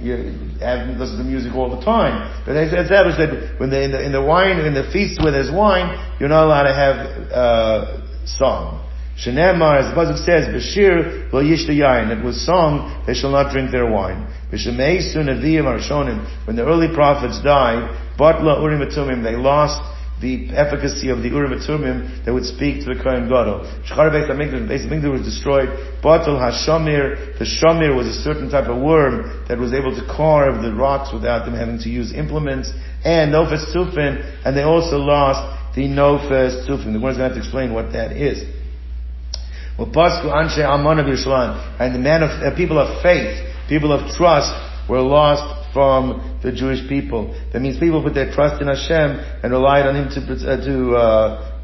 you have listen to music all the time. But they established that when they in the in the wine in the feast where there's wine, you're not allowed to have uh, song. Shenemar, as the Pasuk says, Bashir lo yain. It was sung, they shall not drink their wine. B'shemeisu neviyim arshonim. When the early prophets died, batla urim etumim, they lost the efficacy of the Urim Tumim that would speak to the Kohen Gadol. Shechar Beis HaMikdash, Beis HaMikdash was destroyed. Batal HaShamir, the Shamir was a certain type of worm that was able to carve the rocks without them having to use implements. And Nofes Tufin, and they also lost the Nofes Tufin. The one's going to have to explain what that is. And the man of, uh, people of faith, people of trust, were lost from the Jewish people. That means people put their trust in Hashem and relied on Him to uh, to uh,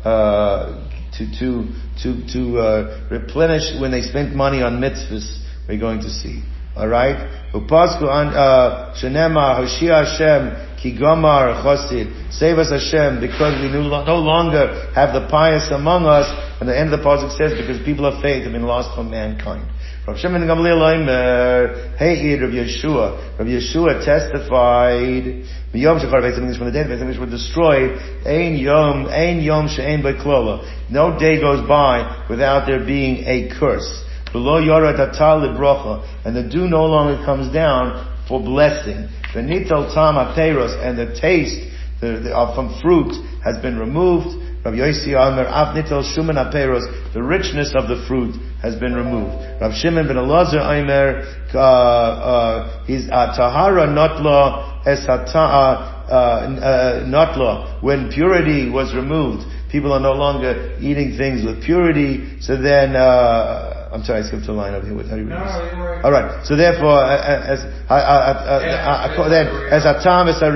uh, to to to, to uh, replenish when they spent money on mitzvahs. We're going to see. All right. Upasku an uh, shenema Hoshia Hashem ki gomar chosid. Save us Hashem because we no longer have the pious among us. And the end of the pasuk says because people of faith have been lost from mankind. Rav Shimon Gamliel Omer, Hey Rav Yeshua. Rav Yeshua testified, Yom Shechar Beis Hamikdash, when the day of Beis Hamikdash were destroyed, Ein Yom, Ein Yom She'ein Be'klola. No day goes by without there being a curse. Below Yora Tatal Librocha, and the dew no longer comes down for blessing. The Nitel Tam Aperos, and the taste the, the, uh, from fruit has been removed. Rav Yossi Omer, Av Nitel Shuman Aperos, the richness of the fruit has been removed. Rav Shimon ben Elazar Omer, uh, uh, he's uh, tahara notla es uh, uh, notla. When purity was removed, people are no longer eating things with purity. So then. Uh, I'm sorry, I skipped a line over here. What, how do you read this? All right. So therefore, as as atam es so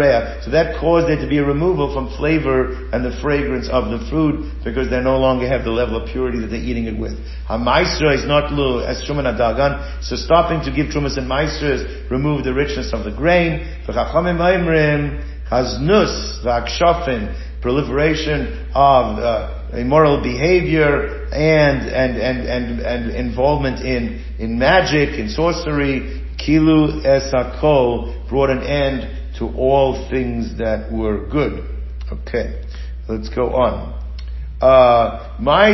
that caused there to be a removal from flavor and the fragrance of the food because they no longer have the level of purity that they're eating it with. Hamaisra is not lu as shuman adagan. So stopping to give trumas and maisras remove the richness of the grain. V'chachamim haznus v'akshafin proliferation of uh, immoral behavior and, and, and, and, and involvement in, in magic, in sorcery, kilu esakol brought an end to all things that were good. Okay, let's go on. Uh, my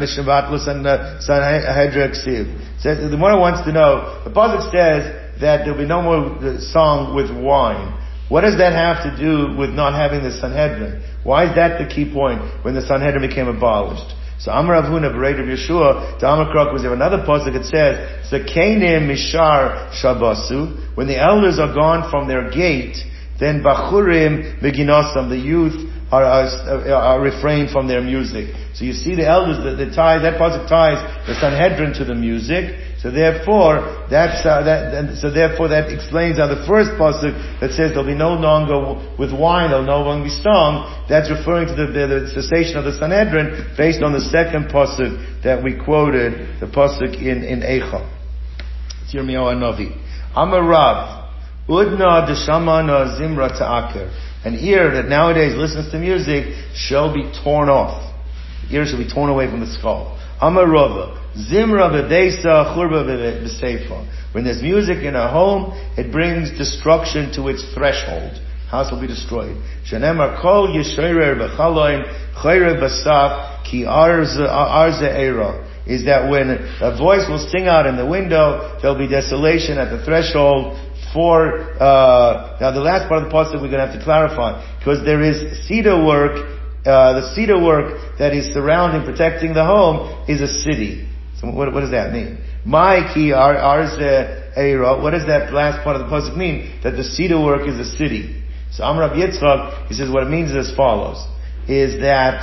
Mishnah and Sanhedrin says the one wants to know. The pasuk says that there'll be no more song with wine. What does that have to do with not having the Sanhedrin? Why is that the key point when the Sanhedrin became abolished? So Amar Avuna Bereit of Yeshua, Amar was there another pasuk that says, Zakenim Mishar Shabasu, when the elders are gone from their gate, then Bachurim Beginosam, the youth are, are, are, refrained from their music. So you see the elders, the, the tie, that pasuk ties the Sanhedrin to the music, so therefore, that's uh, that. So therefore, that explains how the first pasuk that says there'll be no longer with wine, there'll no longer be song. That's referring to the, the, the cessation of the Sanhedrin, based on the second pasuk that we quoted, the pasuk in in Eicha. It's Yirmiyahu Novi. Amarav udna deshamana zimra ta'aker. An ear that nowadays listens to music shall be torn off. The ear shall be torn away from the skull. Amarava Zimra v'deisa churba. When there's music in a home, it brings destruction to its threshold. House will be destroyed. Shenemar kol yishoyer b'chaloin chayre b'saf ki arze era. Is that when a voice will sing out in the window, there'll be desolation at the threshold for, uh, now the last part of the pasuk we're going to have to clarify, because there is cedar work, uh, the cedar work that is surrounding, protecting the home is a city. So what, what does that mean? My key ours era. What does that last part of the pasuk mean? That the cedar work is a city. So Amr Yitzchak, he says what it means is as follows: is that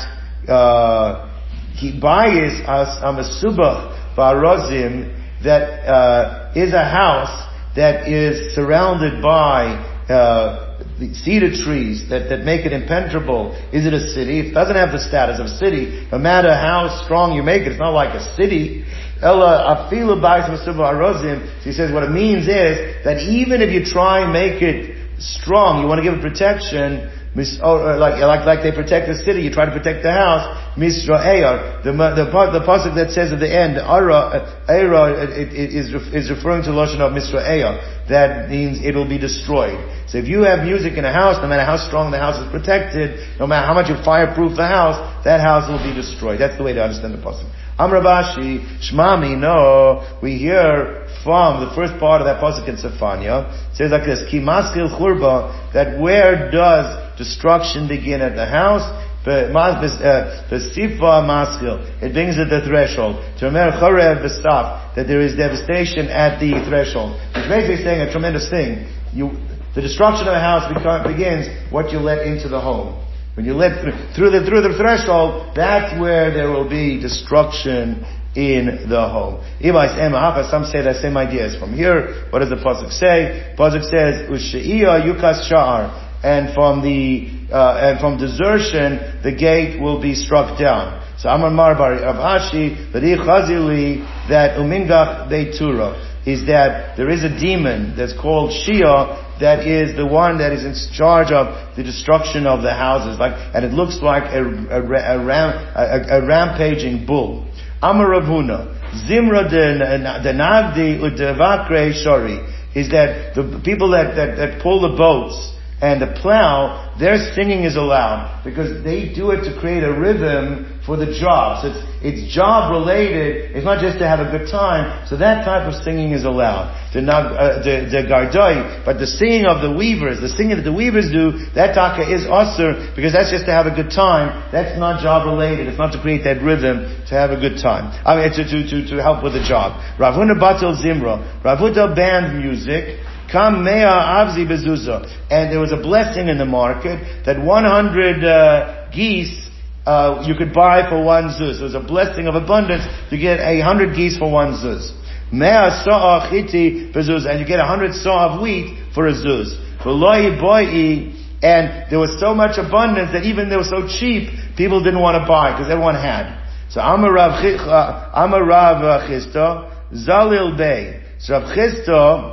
uh, he buys us amasubach barozim that uh, is a house that is surrounded by uh, the cedar trees that, that make it impenetrable. Is it a city? It doesn't have the status of a city. No matter how strong you make it, it's not like a city. Ella he says what it means is that even if you try and make it strong, you want to give it protection, oh, uh, like, like, like they protect the city, you try to protect the house, Misrael. The, the, the pasuk that says at the end, Ara, uh, Ara, uh, it, it is, is referring to Lashon of Misrael. That means it will be destroyed. So if you have music in a house, no matter how strong the house is protected, no matter how much you fireproof the house, that house will be destroyed. That's the way to understand the pasuk. Amrabashi, Shmami, no, we hear from the first part of that pasuk in Sefania, says like this, Ki maskil churba, that where does destruction begin at the house? Uh, sifa maschil. It brings at the threshold. To remember chorev b'staf, that there is devastation at the threshold. Which basically saying a tremendous thing. You, the destruction of a house begins what you let into the home. When you let through the through the threshold, that's where there will be destruction in the home. Some say the same ideas from here. What does the pasuk say? Pasuk says, "Usheiya yukas sha'ar," and from the uh, and from desertion, the gate will be struck down. So Amar Marbar of Ashi, Chazili, that Umingach Beitura is that there is a demon that's called Shia that is the one that is in charge of the destruction of the houses, like, and it looks like a, a, a, ram, a rampaging bull. Amar Ravuna, Zimra de Nagdi Udevakre Shori, is that the people that, that, that pull the boats and the plow, their singing is allowed because they do it to create a rhythm for the job. So it's, it's job related. It's not just to have a good time. So that type of singing is allowed. The, uh, the, the gardoi, but the singing of the weavers, the singing that the weavers do, that taka is usr because that's just to have a good time. That's not job related. It's not to create that rhythm to have a good time. I mean, to, to, to, to help with the job. Ravuna Batel Zimra. Ravuta band music. Kam mea avzi bezuza. And there was a blessing in the market that 100 uh, geese uh, you could buy for one zuz. There was a blessing of abundance. to get a hundred geese for one zuz. Mea sa'a chiti bezuz. And you get a hundred saw of wheat for a zuz. V'loi boi and there was so much abundance that even they were so cheap, people didn't want to buy because everyone had. So Amarav Amarav Chisda, Zalil Bey. So Rav Chisda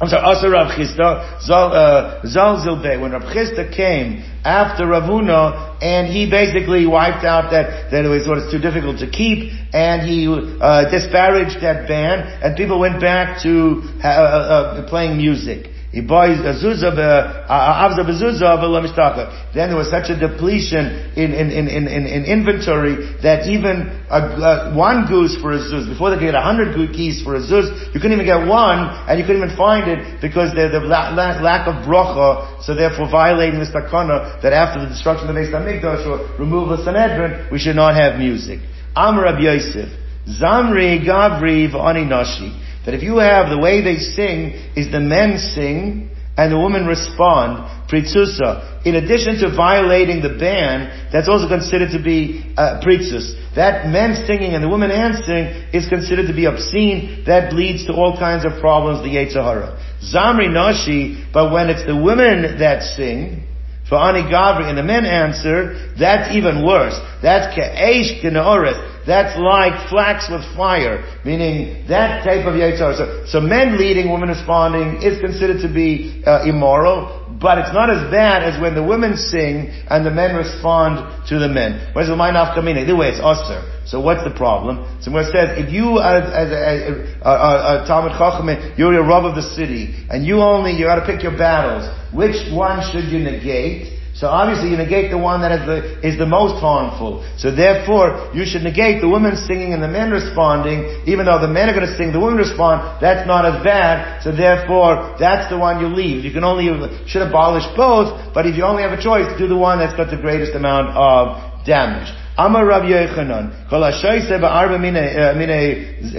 I'm sorry, also Rav Chisda, Zal, uh, Zalzil when Rav Chisda came after Rav Huna, and he basically wiped out that, that it was what is too difficult to keep, and he uh, disparaged that band, and people went back to uh, uh, uh playing music. He buys a zuzah, avza bezuzah, Then there was such a depletion in, in, in, in, in inventory that even a, a, one goose for a zuz, before they could get a hundred geese for a zuz, you couldn't even get one, and you couldn't even find it because there's the la, la, lack of bracha, so therefore violating the takana that after the destruction of the Beis Hamikdash or removal of Sanhedrin, we should not have music. Amr Yosef, Zamri Gavri V'ani Nashi that if you have the way they sing is the men sing and the women respond, pritzusa. In addition to violating the ban, that's also considered to be uh, pritzus. That men singing and the women answering is considered to be obscene. That leads to all kinds of problems, the Yetzirah. Zamri Nashi, but when it's the women that sing, for Ani Gavri and the men answer, that's even worse. That's Ke'esh K'ne'ores. That's like flax with fire, meaning that type of Yetzirah. So, so men leading, women responding is considered to be uh, immoral, but it's not as bad as when the women sing and the men respond to the men. Where's the mind of kamina? Either way, it's usher. So what's the problem? So it says, if you uh, as, as a, a, a Talmud Chacham, you're a rub of the city, and you only, you gotta pick your battles, which one should you negate? So obviously you negate the one that is the, is the most harmful. So therefore, you should negate the women singing and the men responding, even though the men are going to sing, the women respond, that's not as bad. So therefore, that's the one you leave. You can only, should abolish both, but if you only have a choice, do the one that's got the greatest amount of damage. Amar Rav hashoyse ba'arba mine,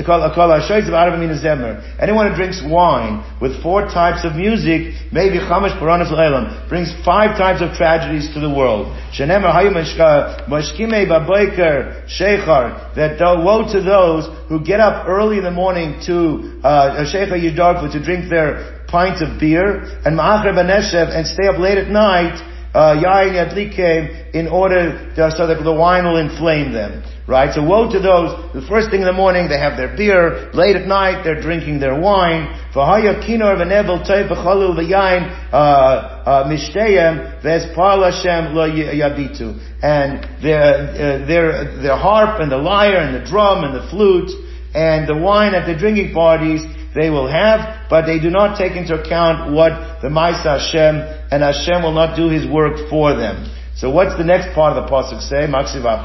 kol hashoyse ba'arba mine zemer. Anyone who drinks wine with four types of music, maybe chamash paranas le'elam, brings five types of tragedies to the world. Shenemer hayu mashkime ba'boiker shechar, that woe to those who get up early in the morning to, uh, shechar yudogva, to drink their pints of beer, and ma'achar b'neshev, and stay up late at night, uh, yain yadlike in order to, so that the wine will inflame them. Right? So woe to those, the first thing in the morning they have their beer, late at night they're drinking their wine. V'haya kinor v'nevel toy v'chalu v'yain uh, uh, mishteyem v'espar Hashem lo yabitu. And their, uh, their, their harp and the lyre and the drum and the flute and the wine at the drinking parties they will have, but they do not take into account what the Maisa Hashem, and Hashem will not do His work for them. So what's the next part of the pasuk say? Maksiv uh,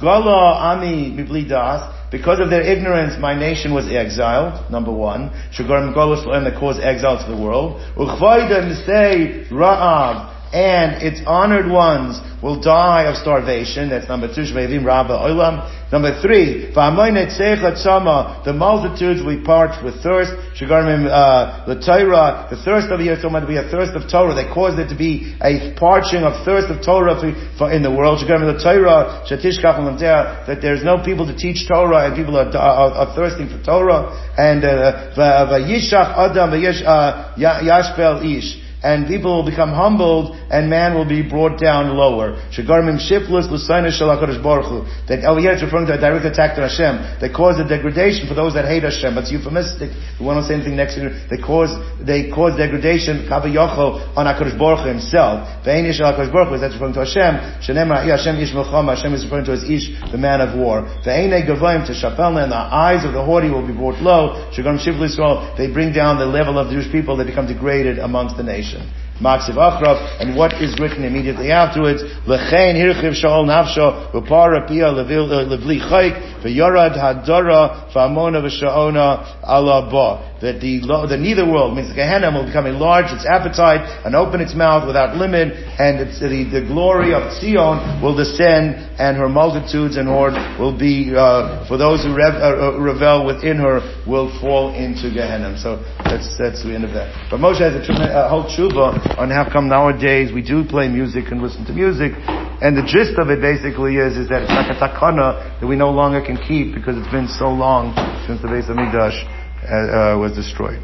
Gala Ami Mibli Das. Because of their ignorance, my nation was exiled. Number one, Shagarim Golos that caused exile to the world. Uchvaydim say Ra'av and its honored ones will die of starvation. That's number two. Number three, the multitudes will be parched with thirst. Uh, the thirst of here is to be a thirst of Torah. They caused it to be a parching of thirst of Torah in the world. That there's no people to teach Torah and people are, are, are thirsting for Torah. And uh, And people will become humbled, and man will be brought down lower. That oh here it's referring to a direct attack to Hashem. They cause a degradation for those that hate Hashem. It's euphemistic. We want to say anything next year. They cause they cause degradation on Hakadosh Baruch himself. Ve'ein ish Hakadosh. That's referring to Hashem. Hashem is referring to as ish, the man of war. To and the eyes of the haughty will be brought low. They bring down the level of the Jewish people. They become degraded amongst the nation. Maksiv Achrav, and what is written immediately afterwards, Lechein Hirchiv Shaol Nafsho, Upara Pia Levli Chayk, V'yorad Hadora, Fa'amona V'sha'ona Ala Ba that the, the neither world means Gehenna will become enlarged its appetite and open its mouth without limit, and the, the glory of Zion will descend, and her multitudes and horde will be uh, for those who rev, uh, uh revel within her will fall into Gehenna. So that's that's the end of that. But Moshe has a, a whole tshuva on how come nowadays we do play music and listen to music, and the gist of it basically is is that it's like a takana that we no longer can keep because it's been so long since the Beis Hamikdash uh, was destroyed.